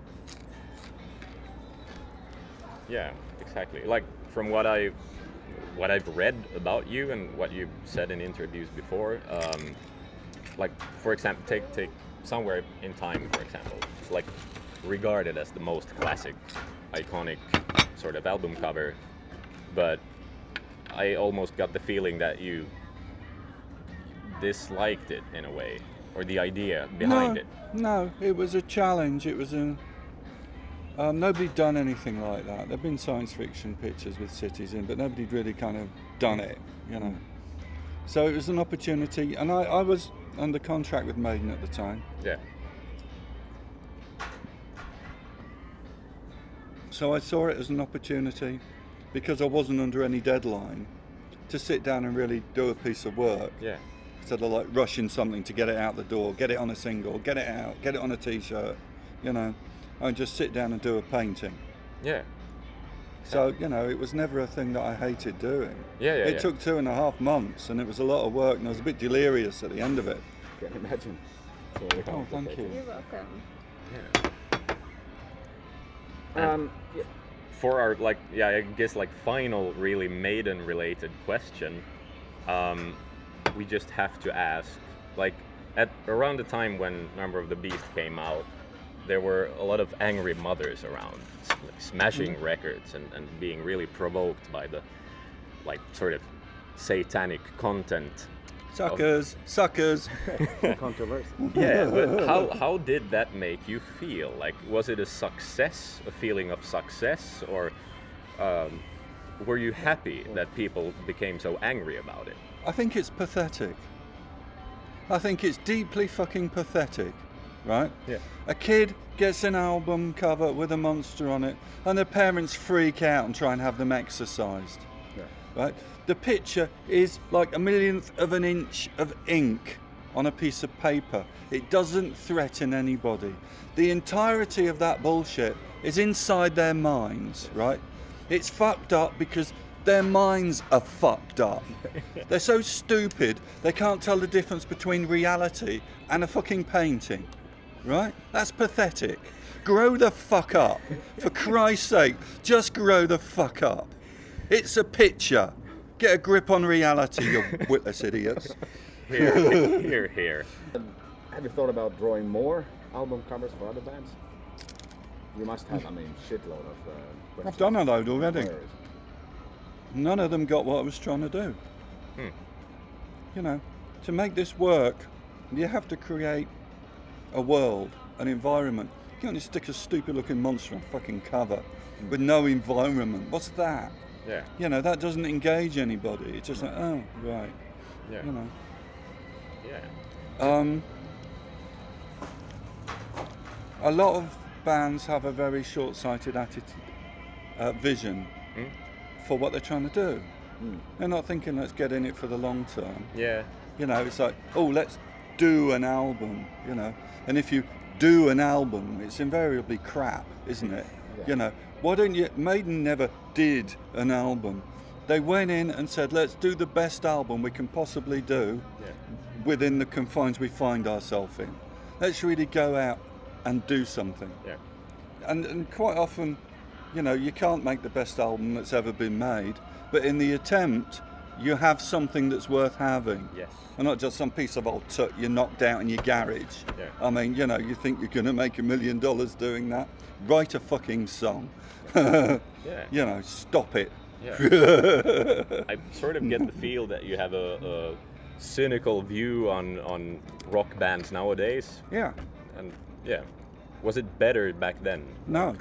Yeah, exactly. Like from what I what I've read about you and what you've said in interviews before, um, like for example, take take somewhere in time, for example, it's like regarded as the most classic, iconic sort of album cover, but I almost got the feeling that you disliked it in a way, or the idea behind no, it. No, it was a challenge. It was a. Um, nobody done anything like that. There've been science fiction pictures with cities in, but nobody'd really kind of done it, you know. So it was an opportunity, and I, I was under contract with Maiden at the time. Yeah. So I saw it as an opportunity because I wasn't under any deadline to sit down and really do a piece of work. Yeah. Instead of like rushing something to get it out the door, get it on a single, get it out, get it on a t-shirt, you know, and just sit down and do a painting. Yeah. So, you know, it was never a thing that I hated doing. Yeah, yeah, It yeah. took two and a half months and it was a lot of work and I was a bit delirious at the end of it. Can imagine. Oh, thank you. You're welcome. Um, for our like yeah i guess like final really maiden related question um, we just have to ask like at around the time when number of the beast came out there were a lot of angry mothers around like smashing Mhm. records and, and being really provoked by the like sort of satanic content Suckers, suckers. Controversy. yeah, but how, how did that make you feel? Like, was it a success, a feeling of success, or um, were you happy that people became so angry about it? I think it's pathetic. I think it's deeply fucking pathetic, right? Yeah. A kid gets an album cover with a monster on it, and their parents freak out and try and have them exorcised. Right? The picture is like a millionth of an inch of ink on a piece of paper. It doesn't threaten anybody. The entirety of that bullshit is inside their minds, right? It's fucked up because their minds are fucked up. They're so stupid they can't tell the difference between reality and a fucking painting. Right? That's pathetic. Grow the fuck up. For Christ's sake, just grow the fuck up. It's a picture. Get a grip on reality, you witless idiots. Here, here, here. Have you thought about drawing more album covers for other bands? You must have, I mean, shitload of. Uh, I've done a load already. None of them got what I was trying to do. Hmm. You know, to make this work, you have to create a world, an environment. You can't just stick a stupid looking monster on a fucking cover with no environment. What's that? Yeah. You know, that doesn't engage anybody. It's just like, oh, right. Yeah. You know. Yeah. Um, a lot of bands have a very short-sighted attitude, uh, vision Mm. for what they're trying to do. They're not thinking, let's get in it for the long term. Yeah. You know, it's like, oh, let's do an album, you know. And if you do an album, it's invariably crap, isn't it? Yeah. You know, why don't you? Maiden never did an album. They went in and said, let's do the best album we can possibly do Yeah. within the confines we find ourselves in. Let's really go out and do something. Yeah. And, and quite often, you know, you can't make the best album that's ever been made, but in the attempt, you have something that's worth having. Yes. And not just some piece of old tut you knocked out in your garage. Yeah. I mean, you know, you think you're going to make a million dollars doing that? Write a fucking song. Yeah. You know, stop it. Yeah. I sort of get the feel that you have a, a cynical view on on rock bands nowadays. Yeah. And yeah, was it better back then? No.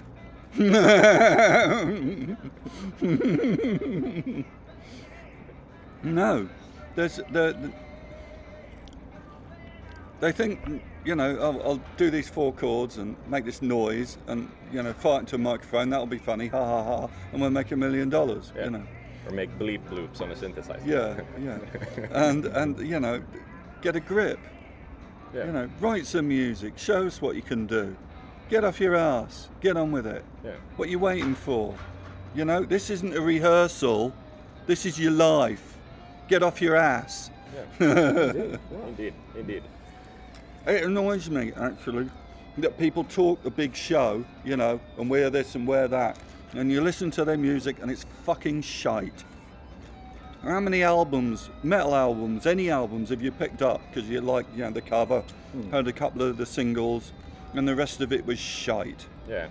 no. There's the, the they think you know I'll, I'll do these four chords and make this noise and you know fart into a microphone. That'll be funny. Ha ha ha. And we'll make a million dollars you know. Or make bleep loops on a synthesizer? yeah yeah. And and you know get a grip. Yeah. you know write some music. Show us what you can do. Get off your ass. Get on with it. Yeah. what are you waiting for? You know this isn't a rehearsal. This is your life get off your ass Indeed. Indeed. Indeed. It annoys me actually that people talk a big show, you know, and wear this and wear that, and you listen to their music and it's fucking shite. How many albums, metal albums, any albums have you picked up because you like, you know, the cover, hmm. heard a couple of the singles, and the rest of it was shite? Yeah.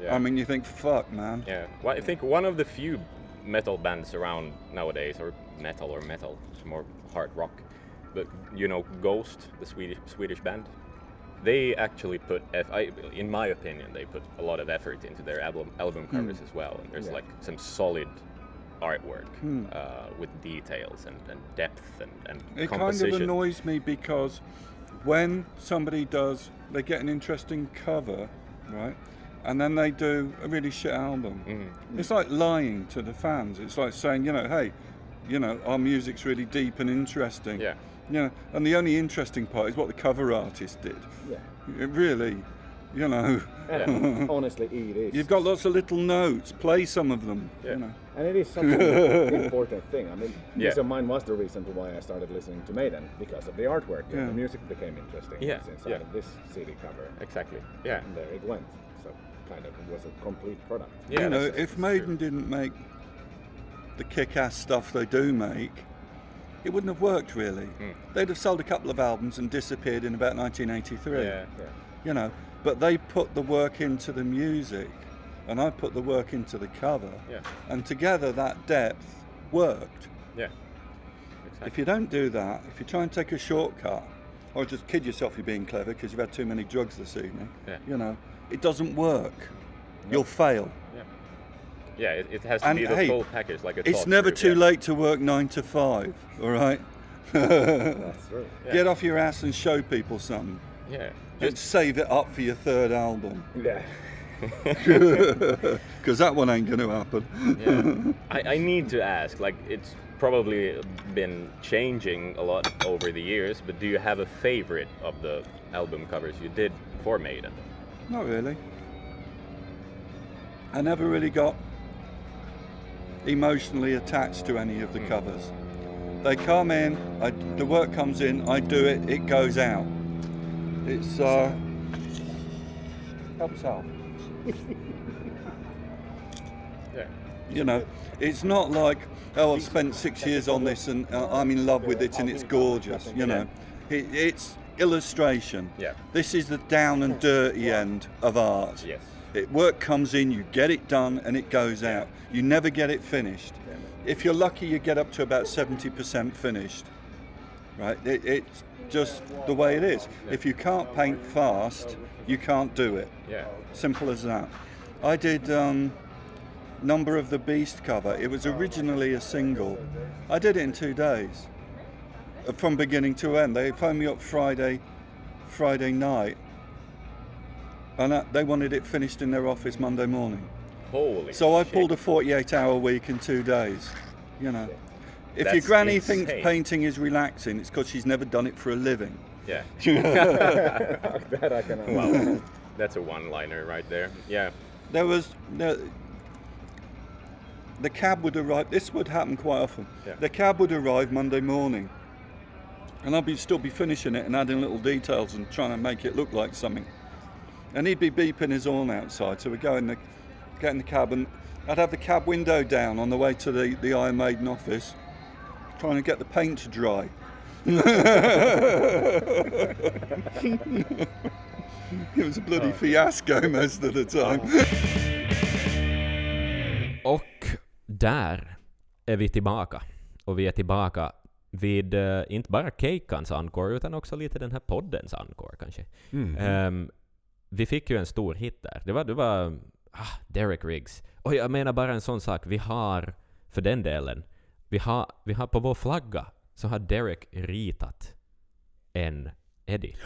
Yeah. I mean, you think, fuck, man. Yeah, well, I think one of the few metal bands around nowadays, or metal or metal, it's more hard rock, but you know, Ghost, the Swedish Swedish band, they actually put, I, in my opinion, they put a lot of effort into their album album covers as well. And there's like some solid artwork uh, with details and, and depth and, and It composition. kind of annoys me because when somebody does, they get an interesting cover, right? And then they do a really shit album. Mm-hmm. It's like lying to the fans. It's like saying, you know, hey, you know, our music's really deep and interesting. Yeah. You know, and the only interesting part is what the cover artist did. Yeah. It really, you know, honestly, it is. you've got lots of little notes. Play some of them. Yeah. You know. And it is such an important thing. I mean, Yeah. peace of mind was the reason to why I started listening to Maiden because of the artwork. Yeah. And the music became interesting. Yeah, inside yeah. of this CD cover. Exactly. Yeah. And there it went. So kind of it was a complete product. Yeah. you know, if Maiden true. didn't make the kick-ass stuff they do make, it wouldn't have worked really. Hmm. They'd have sold a couple of albums and disappeared in about 1983. Yeah. Yeah. You know, but they put the work into the music, and I put the work into the cover, Yeah. and together that depth worked. Yeah. Exactly. If you don't do that, if you try and take a shortcut, or just kid yourself you're being clever because you've had too many drugs this evening, Yeah. you know, it doesn't work. You'll fail. Yeah. Yeah, it, it has to And be the hey, full package, like a It's never through, too yeah. late to work nine to five, all right? That's true. Get off your ass and show people something. Yeah. Just save it up for your third album. Yeah. Because that one ain't going to happen. Yeah. I, I need to ask, like, it's probably been changing a lot over the years, but do you have a favorite of the album covers you did for Maiden? Not really. I never really got emotionally attached to any of the covers. They come in, I, the work comes in, I do it, it goes out. It's uh, helps out. Yeah. You know, it's not like oh I've spent six years on this and uh, I'm in love with it and it's gorgeous. You know, it, it's illustration. Yeah. This is the down and dirty end of art. Yes. It work comes in, you get it done, and it goes out. You never get it finished. If you're lucky, you get up to about 70% finished. Right? It, it's just the way it is. If you can't paint fast, you can't do it. Yeah. Simple as that. I did um, Number of the Beast cover. It was originally a single. I did it in two days. from beginning to end. They phoned me up Friday, Friday night, and uh, they wanted it finished in their office Monday morning. Holy So I shit. pulled a 48-hour week in two days. You know, if your granny insane. thinks painting is relaxing, it's because she's never done it for a living. Yeah. that I can. Wow. That's a one-liner right there. Yeah. There was the, the cab would arrive. This would happen quite often. Yeah. The cab would arrive Monday morning, and I'd be still be finishing it and adding little details and trying to make it look like something. And he'd be beeping his horn outside, so we'd go in the get in the cab, and I'd have the cab window down on the way to the the Iron Maiden office, trying to get the paint to dry. it was a bloody fiasco most of the time. Och där är vi tillbaka. Och vi är tillbaka vid eh, inte bara Keikans encore utan också lite den här poddens encore kanske. Mhm. Ehm, vi fick ju en stor hit där. Det var, det var ah, Derek Riggs. Och jag menar bara en sån sak. Vi har, för den delen, vi har, vi har på vår flagga så har Derek ritat en Eddie.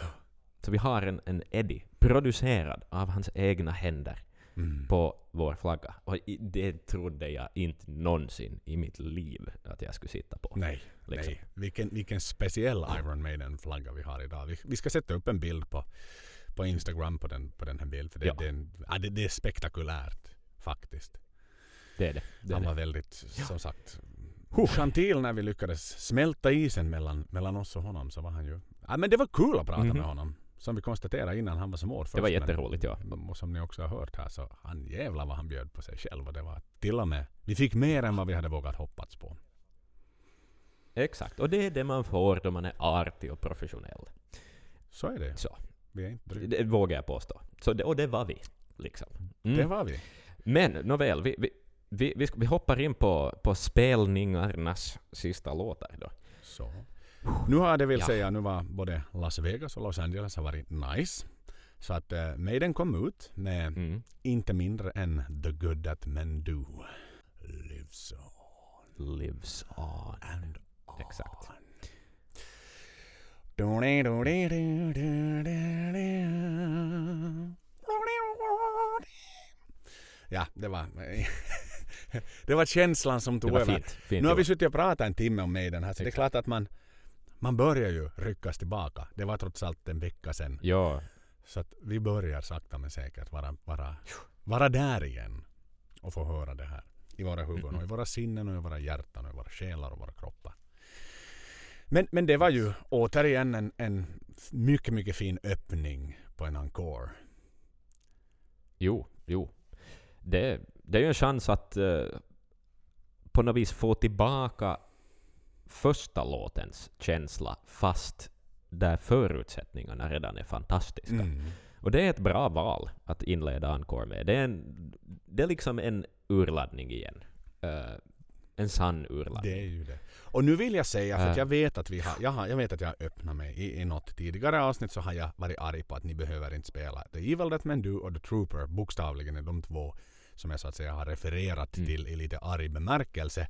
Så vi har en, en Eddie producerad av hans egna händer Mm. på vår flagga. Och det trodde jag inte någonsin i mitt liv att jag skulle sitta på. Nej, Liksom. nej. Vilken, vilken speciell Iron Maiden-flagga vi har idag. Vi, vi ska sätta upp en bild på, på Instagram på den, på den här bilden. För det, Ja. det, är en- ja, det, det är spektakulärt faktiskt. Det är det. det, Han var väldigt, som sagt, gentil när vi lyckades smälta isen mellan, mellan oss och honom. Så var han ju... Ja, men det var kul att prata Mhm. med honom. Som vi konstaterade innan han var som år först. Det var jätteroligt, ja. Och som ni också har hört här så han jävlar vad han bjöd på sig själv. Och det var till och med, vi fick mer än vad vi hade vågat hoppats på. Exakt. Och det är det man får då man är artig och professionell. Så är det. Så. Vi är inte dryga. Det vågar jag påstå. Så det, och det var vi. Liksom. Mm. Det var vi. Men nåväl, vi, vi, vi, vi, vi hoppar in på, på spelningarnas sista låtar då. Så. Nu har det vill Ja. säga, nu var både Las Vegas och Los Angeles har varit nice. Så att uh, Maiden kom ut med Mm. inte mindre än The Good That Men Do. Lives on. Lives on. And Exakt. Ja, det var... det var känslan som tog över. fint. fint nu har vi suttit och pratat en timme om Maiden här, så det är klart att man, man börjar ju ryckas tillbaka. Det var trots allt en vecka sedan. Ja, Så att vi börjar sakta men säkert vara, vara, vara där igen och få höra det här i våra huvuden och i våra sinnen och i våra hjärtan och i våra själar och våra kroppar. Men, men det var ju återigen en, en mycket, mycket fin öppning på en encore. jo, jo. Det, det är ju en chans att eh, på något vis få tillbaka första låtens känsla fast där förutsättningarna redan är fantastiska. Mm. Och det är ett bra val att inleda Encore med. Det är, en, det är liksom en urladdning igen. Eh, en sann urladdning. Det är ju det. Och nu vill jag säga, för att Äh. jag vet att vi har, jag, har, jag vet att jag öppnat mig i, i något tidigare avsnitt så har jag varit arg på att ni behöver inte spela The Evil That Men Do och The Trooper. Bokstavligen är de två som jag så att säga har refererat Mm. till i lite arg bemärkelse.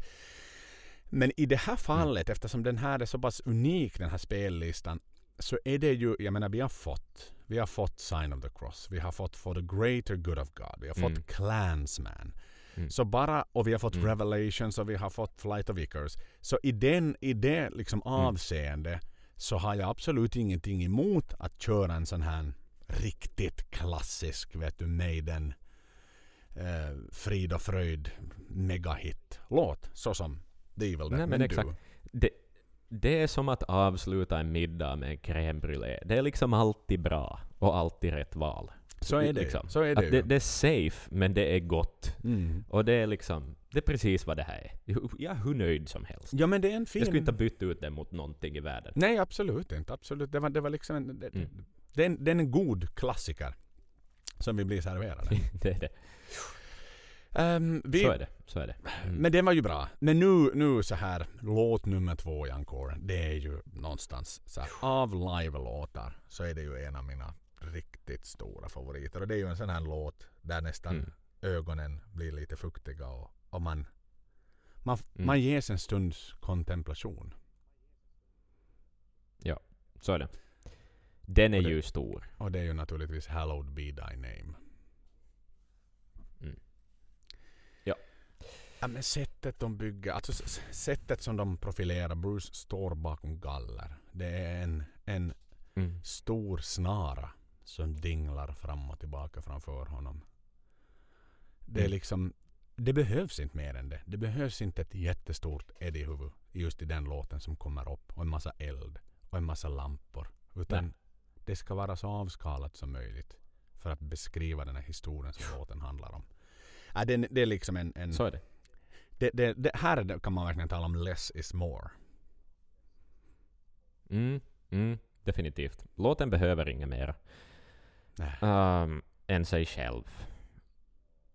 Men i det här fallet, eftersom den här är så pass unik den här spellistan, så är det ju, jag menar vi har fått, vi har fått Sign of the Cross, vi har fått For the Greater Good of God, vi har fått Mm. Clansman. Mm. Så bara, och vi har fått Mm. Revelations och vi har fått Flight of Icarus. Så i, den, i det liksom Mm. avseende så har jag absolut ingenting emot att köra en sån här riktigt klassisk, vet du, Maiden eh, Frid och Fröjd megahit-låt. Så som The Evil That Nej, Men exakt. Det, det är som att avsluta en middag med en crème brûlée. Det är liksom alltid bra och alltid rätt val. Så är det liksom. Så är det det, det är safe, men det är gott. Mm. Och det är liksom, det är precis vad det här är. Jag är hur nöjd som helst. Ja men det är en fin... Jag skulle inte ha bytt ut det mot någonting i världen. Nej absolut inte. Absolut. Det var, det var liksom en, det, Mm. det, är en, det är en god klassiker. Som vi blir serverade. det är det. Ehm, vi, Så är det. Så är det. Mm. Men det var ju bra. Men nu, nu så här, låt nummer två i encoren, det är ju någonstans så här, av live-låtar så är det ju en av mina riktigt stora favoriter. Och det är ju en sån här låt där nästan Mm. ögonen blir lite fuktiga och, och man, man, Mm. man ges en stunds kontemplation. Så är det. Den är Och det- ju stor. Och det är ju naturligtvis Hallowed Be Thy Name. Mm. Ja. Ja, men sättet de bygger, alltså sättet som de profilerar, Bruce står bakom galler. Det är en, en Mm. stor snara som dinglar fram och tillbaka framför honom. Det är Mm. liksom, det behövs inte mer än det. Det behövs inte ett jättestort Eddie-huvud just i den låten som kommer upp och en massa eld och en massa lampor. Utan Nej. det ska vara så avskalat som möjligt för att beskriva den här historien som låten handlar om. Ja, det, är- det är liksom en... en Så är det. det, det, det, här kan man verkligen tala om less is more. Mm, mm, definitivt. Låten behöver inget mera. Um, än sig själv.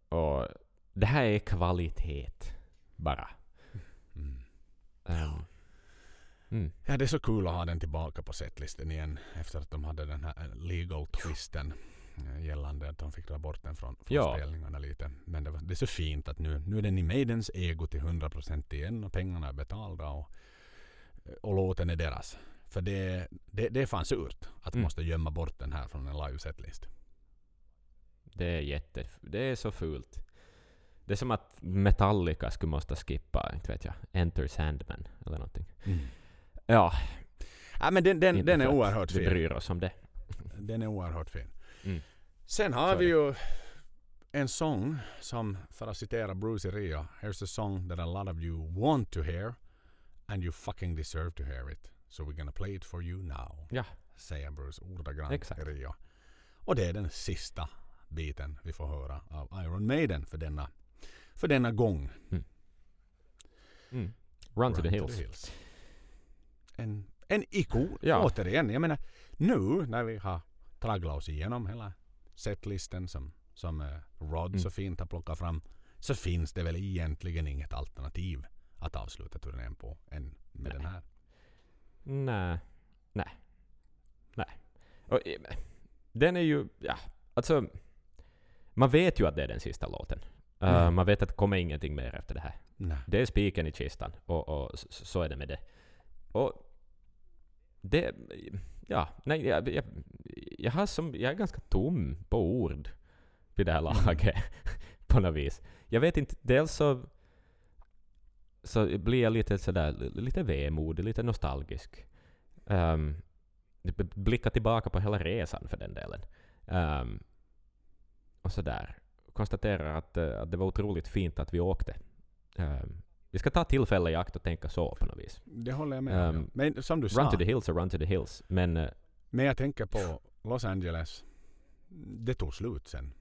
Och det här är kvalitet. Bara. Mm. Um, mm. Ja, det är så kul att ha den tillbaka på setlisten igen efter att de hade den här legal twisten eh, gällande att de fick dra bort den från, från Ja. spelningarna lite. Men det, var, det är så fint att nu, nu är den i Maidens ego till 100% igen och pengarna är betalda och, och låten är deras. För det, det, det är fan surt att Mm. måste gömma bort den här från en live setlist. Det är jätte... Det är så fult. Det är som att Metallica skulle måste skippa, inte vet jag, Enter Sandman eller någonting. Ja, Ja, men den, den, den är oerhört vi fin. bryr oss om det. Den är oerhört fin. Mm. Sen Så har är vi ju en sång som, för att citera Bruce Rio, Here's a song that a lot of you want to hear and you fucking deserve to hear it. So we're gonna play it for you now. Ja. Säger Bruce ordagrant Exakt. i Rio. Och det är den sista biten vi får höra av Iron Maiden för denna, för denna gång. Mm. Run, to the hills. En, en ikon Ja. återigen. Jag menar nu när vi har tragglat oss igenom hela setlisten som, som eh, Rod Mm. så fint har plockat fram så finns det väl egentligen inget alternativ att avsluta turnén på än med den här. Nej. Nej. Nej. Och, eh, den är ju... Ja, alltså... Man vet ju att det är den sista låten. Uh, Mm. Man vet att det kommer ingenting mer efter det här. Nej. Det är spiken i kistan. Och, och s- s- så är det med det. Och... Det... Ja, nej, jag, jag, jag, har som, jag är ganska tom på ord vid det här laget. på något vis. Jag vet inte, dels så... Så blir jag lite sådär, lite vemodig, lite nostalgisk. Um, blicka tillbaka på hela resan för den delen. Um, och sådär. Konstaterar att, eh, att det var otroligt fint att vi åkte. Um, vi ska ta tillfälle i akt och tänka så på något vis. Det håller jag med om. Um. Men som du Run sa. to the hills och run to the hills. Men eh, Men jag tänker på Los Angeles. Det tog slut sen.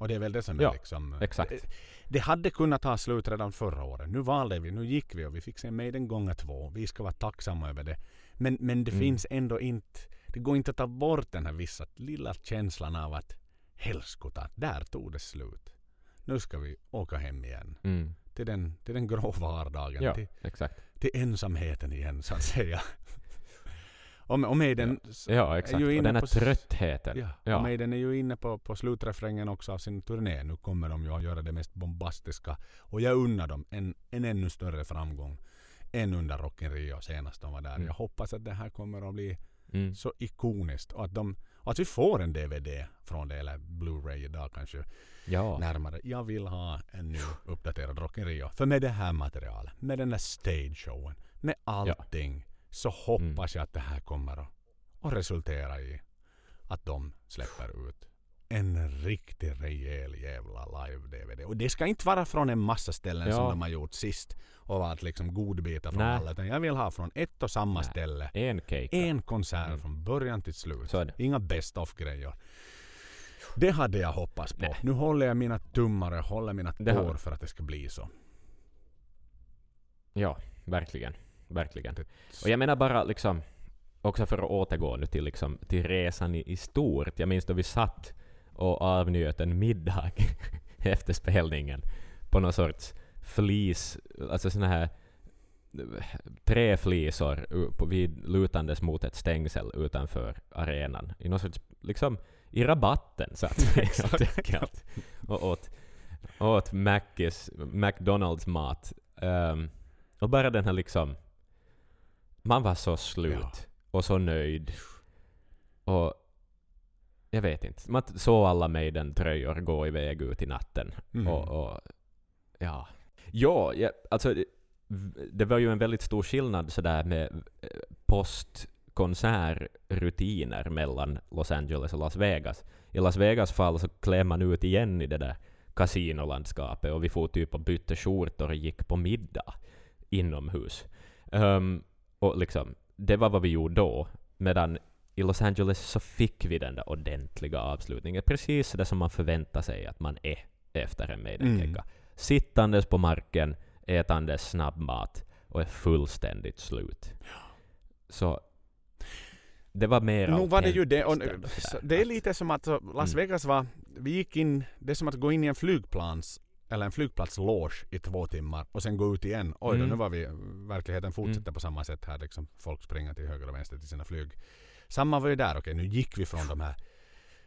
Och det är väl det som är Ja, liksom... exakt. Det, det hade kunnat ta slut redan förra året. Nu valde vi, nu gick vi och vi fick se Maiden gånger två. Vi ska vara tacksamma över det. Men, men det Mm. finns ändå inte... Det går inte att ta bort den här vissa lilla känslan av att helskotta, där tog det slut. Nu ska vi åka hem igen. Mm. Till, den, till den grå vardagen. Ja, till, exakt. till ensamheten igen så att säga. Och, och Maiden Ja, exakt. är ju Och inne den här på, tröttheten. Ja, Ja. Och Maiden är ju inne på, på slutrefrängen också av sin turné. Nu kommer de ju att göra det mest bombastiska. Och jag unnar dem en, en ännu större framgång än under Rock in Rio senast de var där. Mm. Jag hoppas att det här kommer att bli Mm. så ikoniskt och att, de, och att vi får en DVD från det eller Blu-ray idag kanske Ja. närmare. Jag vill ha en ny uppdaterad Rock in Rio. För med det här materialet, med den där stage-showen, med allting så hoppas jag att det här kommer att, att resultera i att de släpper ut en riktigt rejäl jävla live-DVD. Och det ska inte vara från en massa ställen Ja. som de har gjort sist och varit liksom godbitar från Nej. alla. Utan jag vill ha från ett och samma ställe. En cake. En konsert från början till slut. Mm. Inga best of-grejer. Det hade jag hoppats på. Nu håller jag mina tummar och håller mina har- tår för att det ska bli så. Ja, verkligen. Verkligen. Och jag menar bara liksom, också för att återgå nu till, liksom, till resan i, i stort. Jag minns då vi satt och avnjöt en middag efter spelningen på någon sorts flis, alltså såna här eh, träflisor vid, lutandes mot ett stängsel utanför arenan. I någon sorts, liksom, i rabatten satt vi helt enkelt och åt, åt Mackis, McDonalds mat. Ehm, och bara den här liksom... Man var så slut. och så nöjd. Och jag vet inte. Man såg alla Maiden-tröjor gå iväg ut i natten. Mm. Och, och ja. Ja, ja, alltså det- det var ju en väldigt stor skillnad sådär med eh, postkonsertrutiner mellan Los Angeles och Las Vegas. I Las Vegas fall så klär man ut igen i det där kasinolandskapet och vi får typ och bytte skjortor och gick på middag inomhus. Ehm, och liksom, det var vad vi gjorde då. Medan i Los Angeles så fick vi den där ordentliga avslutningen. Precis det som man förväntar sig att man är efter en Maiden-kegga. Mm. Sittandes på marken, ätandes snabbmat och är fullständigt slut. Så det var mer Nog var det ju det. Och, det är lite som att Las Mm. Vegas var... Vi gick in... Det är som att gå in i en flygplans eller en flygplatsloge i två timmar och sen gå ut igen. Oj då, Mm. nu var vi... Verkligheten fortsätter på samma sätt här. Liksom, folk springer till höger och vänster till sina flyg. Samma var ju där. Okej, nu gick vi från de här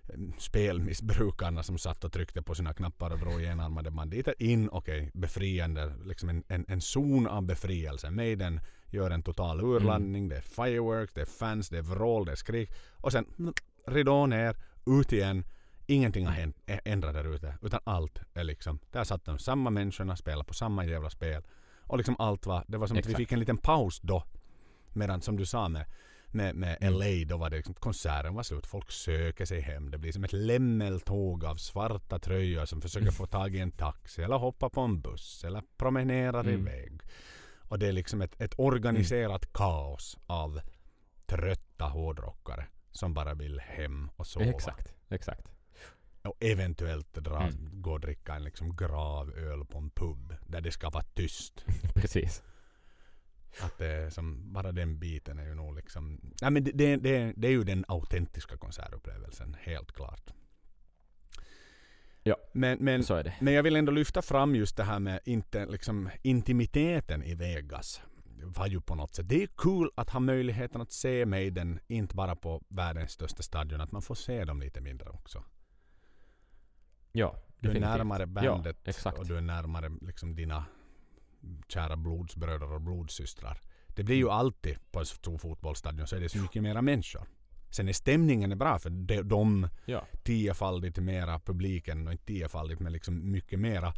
eh, spelmissbrukarna som satt och tryckte på sina knappar och drog enarmade banditer in, okej, befriande, liksom en, en, en zon av befrielse. Maiden gör en total urlandning, det är fireworks, det är fans, det är vrål, det är skrik och sen mm, ridå ner, ut igen. Ingenting har hänt, ändrat där ute utan allt är liksom, där satt de samma människorna, spelade på samma jävla spel och liksom allt var, det var som att vi Exakt. fick en liten paus då medan som du sa med med, med Mm. LA då var det liksom, konserten var slut. Folk söker sig hem. Det blir som ett lämmeltåg av svarta tröjor som försöker få tag i en taxi eller hoppa på en buss eller promenerar Mm. iväg. Och det är liksom ett, ett organiserat kaos av trötta hårdrockare som bara vill hem och sova. Exakt, exakt. Och eventuellt dra, Mm. gå och dricka en liksom gravöl på en pub där det ska vara tyst. Precis. Att det som, bara den biten är ju nog liksom... Nej men det, det, det, det är ju den autentiska konsertupplevelsen, helt klart. Ja, men, men, så är det. men jag vill ändå lyfta fram just det här med inte, liksom, intimiteten i Vegas. Var ju på något sätt. Det är kul att ha möjligheten att se Maiden, inte bara på världens största stadion, att man får se dem lite mindre också. Ja, Du är definitivt. närmare bandet Ja, och du är närmare liksom dina kära blodsbröder och blodsystrar. Det blir ju alltid på en stor fotbollsstadion så är det så mycket mera människor. Sen är stämningen är bra för de, de Ja. tiofaldigt mera publiken och inte tiofaldigt men liksom mycket mera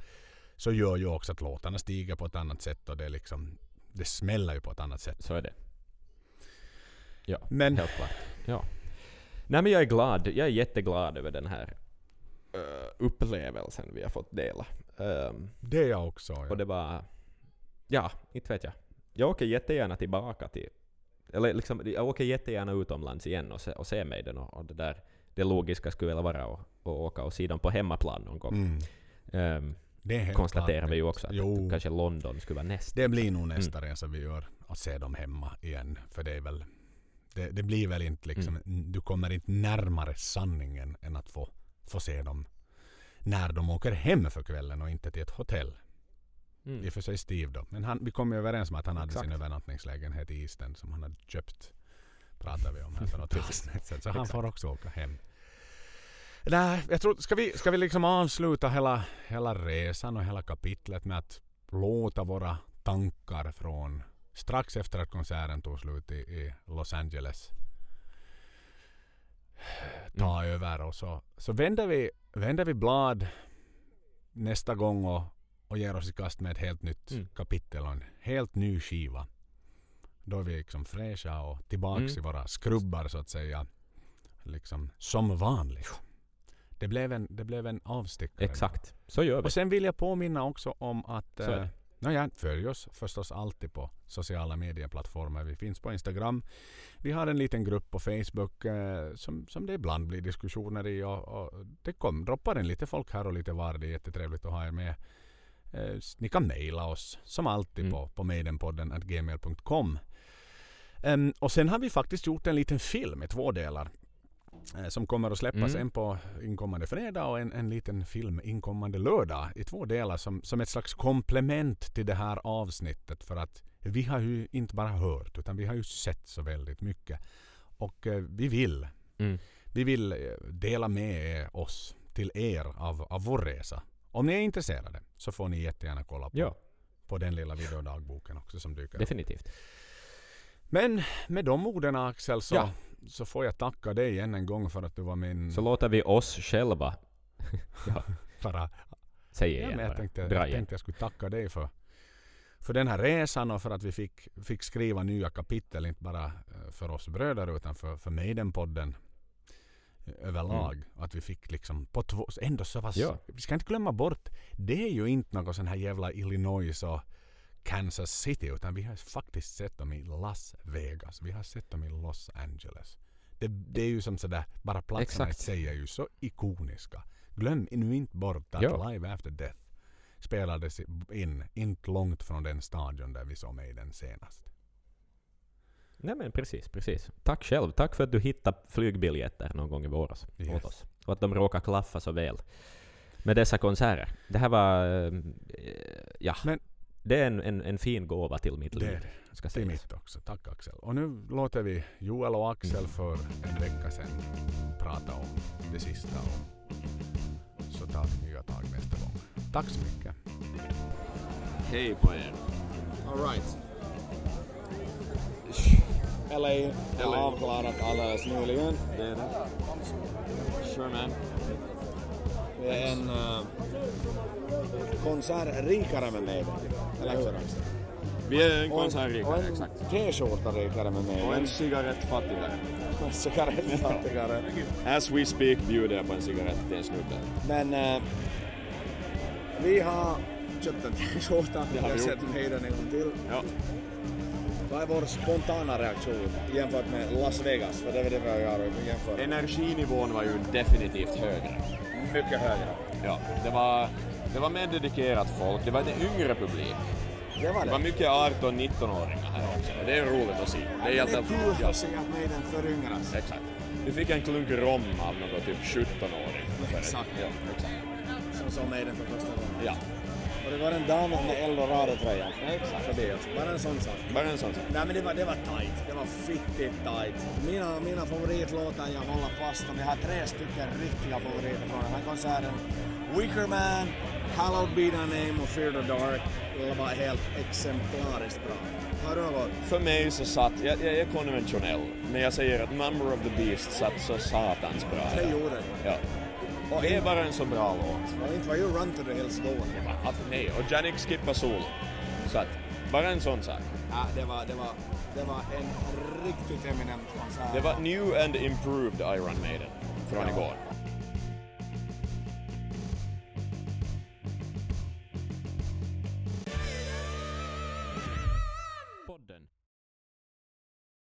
så gör ju också att låtarna stiger på ett annat sätt och det liksom det smäller ju på ett annat sätt. Så är det. Ja, Men- helt klart. Ja. Nej men jag är glad. Jag är jätteglad över den här upplevelsen vi har fått dela. Ehm, Det jag också. Ja. Och det var... Ja, inte vet jag. Jag åker jättegärna tillbaka till... Eller liksom, jag åker jättegärna utomlands igen och se, och se mig den och, och det där... Det logiska skulle väl vara att, åka och se dem på hemmaplan någon gång. Mm. Ehm, Det konstaterar klart. vi ju också att, Jo. kanske London skulle vara nästa. Det blir nog nästa resa vi gör. Att se dem hemma igen. För det är väl... Det, det blir väl inte liksom... Du kommer inte närmare sanningen än att få, få se dem när de åker hem för kvällen och inte till ett hotell. Mm. I och för sig Steve då. Men han, vi kom ju överens om att han hade Exakt. sin övernattningslägenhet i Eastern som han hade köpt. Pratade vi om här för något avsnitt. Så han får också åka hem. Nej, jag tror, ska vi, ska vi liksom avsluta hela, hela resan och hela kapitlet med att låta våra tankar från strax efter att konserten tog slut i, i Los Angeles ta över och så, så vänder, vi, vänder vi blad nästa gång och, och ger oss i kast med ett helt nytt Mm. kapitel och en helt ny skiva. Då är vi liksom fräscha och tillbaks Mm. i våra skrubbar så att säga. Liksom som vanligt. Det blev en, det blev en avstickare. Exakt. Så gör vi. Och sen vill jag påminna också om att Nåja, följ oss förstås alltid på sociala medieplattformar. Vi finns på Instagram. Vi har en liten grupp på Facebook eh, som, som det ibland blir diskussioner i. Och, och det kom, droppar in lite folk här och lite var. Det är jättetrevligt att ha er med. Eh, ni kan mejla oss som alltid Mm. på, på maidenpodden gmail.com. Em, och sen har vi faktiskt gjort en liten film i två delar. Eh, Som kommer att släppas Mm. en på inkommande fredag och en, en liten film inkommande lördag i två delar som, som ett slags komplement till det här avsnittet. För att vi har ju inte bara hört utan vi har ju sett så väldigt mycket. Och eh, vi vill Mm. vi vill eh, dela med oss till er av, av vår resa. Om ni är intresserade så får ni jättegärna kolla på, Ja. på den lilla videodagboken också som dyker upp. Definitivt. Men med de orden Axel så, Ja. så får jag tacka dig än en gång för att du var min... Så låter vi oss själva ja, Bara, säga ja, igen men jag bara. tänkte, jag igen. tänkte jag skulle tacka dig för, för den här resan och för att vi fick, fick skriva nya kapitel, inte bara eh, för oss bröder utan för, för Maiden-podden eh, överlag. Att vi fick liksom på två, ändå så pass, Ja. vi ska inte glömma bort, det är ju inte någon sån här jävla Illinois och Kansas City utan vi har faktiskt sett dem i Las Vegas. Vi har sett dem i Los Angeles. Det, det är ju som sådär, bara platserna i sig är ju så ikoniska. Glöm nu inte bort att Ja. Live After Death spelades in, inte långt från den stadion där vi såg mig den senast. Nej men precis, precis. Tack själv. Tack för att du hittade flygbiljetter någon gång i våras Yes. åt oss. Och att de råkar klaffa så väl med dessa konserter. Det här var... eh, ja. Men- det är en, en, en fin gåva till mitt Det liv. är det. Ska Det är sägas. mitt också. Tack Axel. Och nu låter vi Joel och Axel för en vecka sedan prata om det sista och så tar vi nya tag nästa gång. Tack så mycket. Hej på er. Alright. LA har avklarat alldeles nyligen. Det är det. Sure man. Det är en uh, konsert rikare med Maiden. Eller hur? Vi är en konsert och rikare, en exakt. t-skjorta rikare med Maiden. Och en cigarett fattigare. cigarettfattigare. As we speak bjuder jag på en cigarett till en snubbe. Men eh, vi har köpt en t-skjorta. Vi har sett Maiden en gång till. Ja. Vad är vår spontana reaktion jämfört med Las Vegas? För det är det vi har jämfört. Energinivån var ju definitivt högre. Mycket högre. Ja, det var, det var mer dedikerat folk. Det var en yngre publik. Det var Det det. var mycket 18-19-åringar här också. Det är roligt att se. Det är Det är kul att se att Maiden föryngras. Exakt. Vi fick en klunk rom av någon typ 17-åring. Exakt. Ja, exakt. Som såg Maiden för första gången. Ja, Och det var en dam med Eldorado-tröjan förbi oss. Bara en sån sak. bara en sån sak. Nej men det var, det var tight. Det var fittigt tight. Mina, mina favoritlåtar jag håller fast om. Jag har tre stycken riktiga favoriter från den här konserten. Wicker Man, Hallowed Be Thy Name och Fear the Dark. Det var helt exemplariskt bra. Har du något? För mig så satt, jag, jag är konventionell, men jag säger att Number of the Beast satt så satans bra. Det gjorde det. Ja. Och det är bara en så bra låt. Och inte var ju Run to the Hills. Att, nej, och Janik skippar solo. Så att, bara en sån sak. Ja, det var, det var, det var en riktigt eminent konsert. Det var new and improved Iron Maiden från Ja. igår.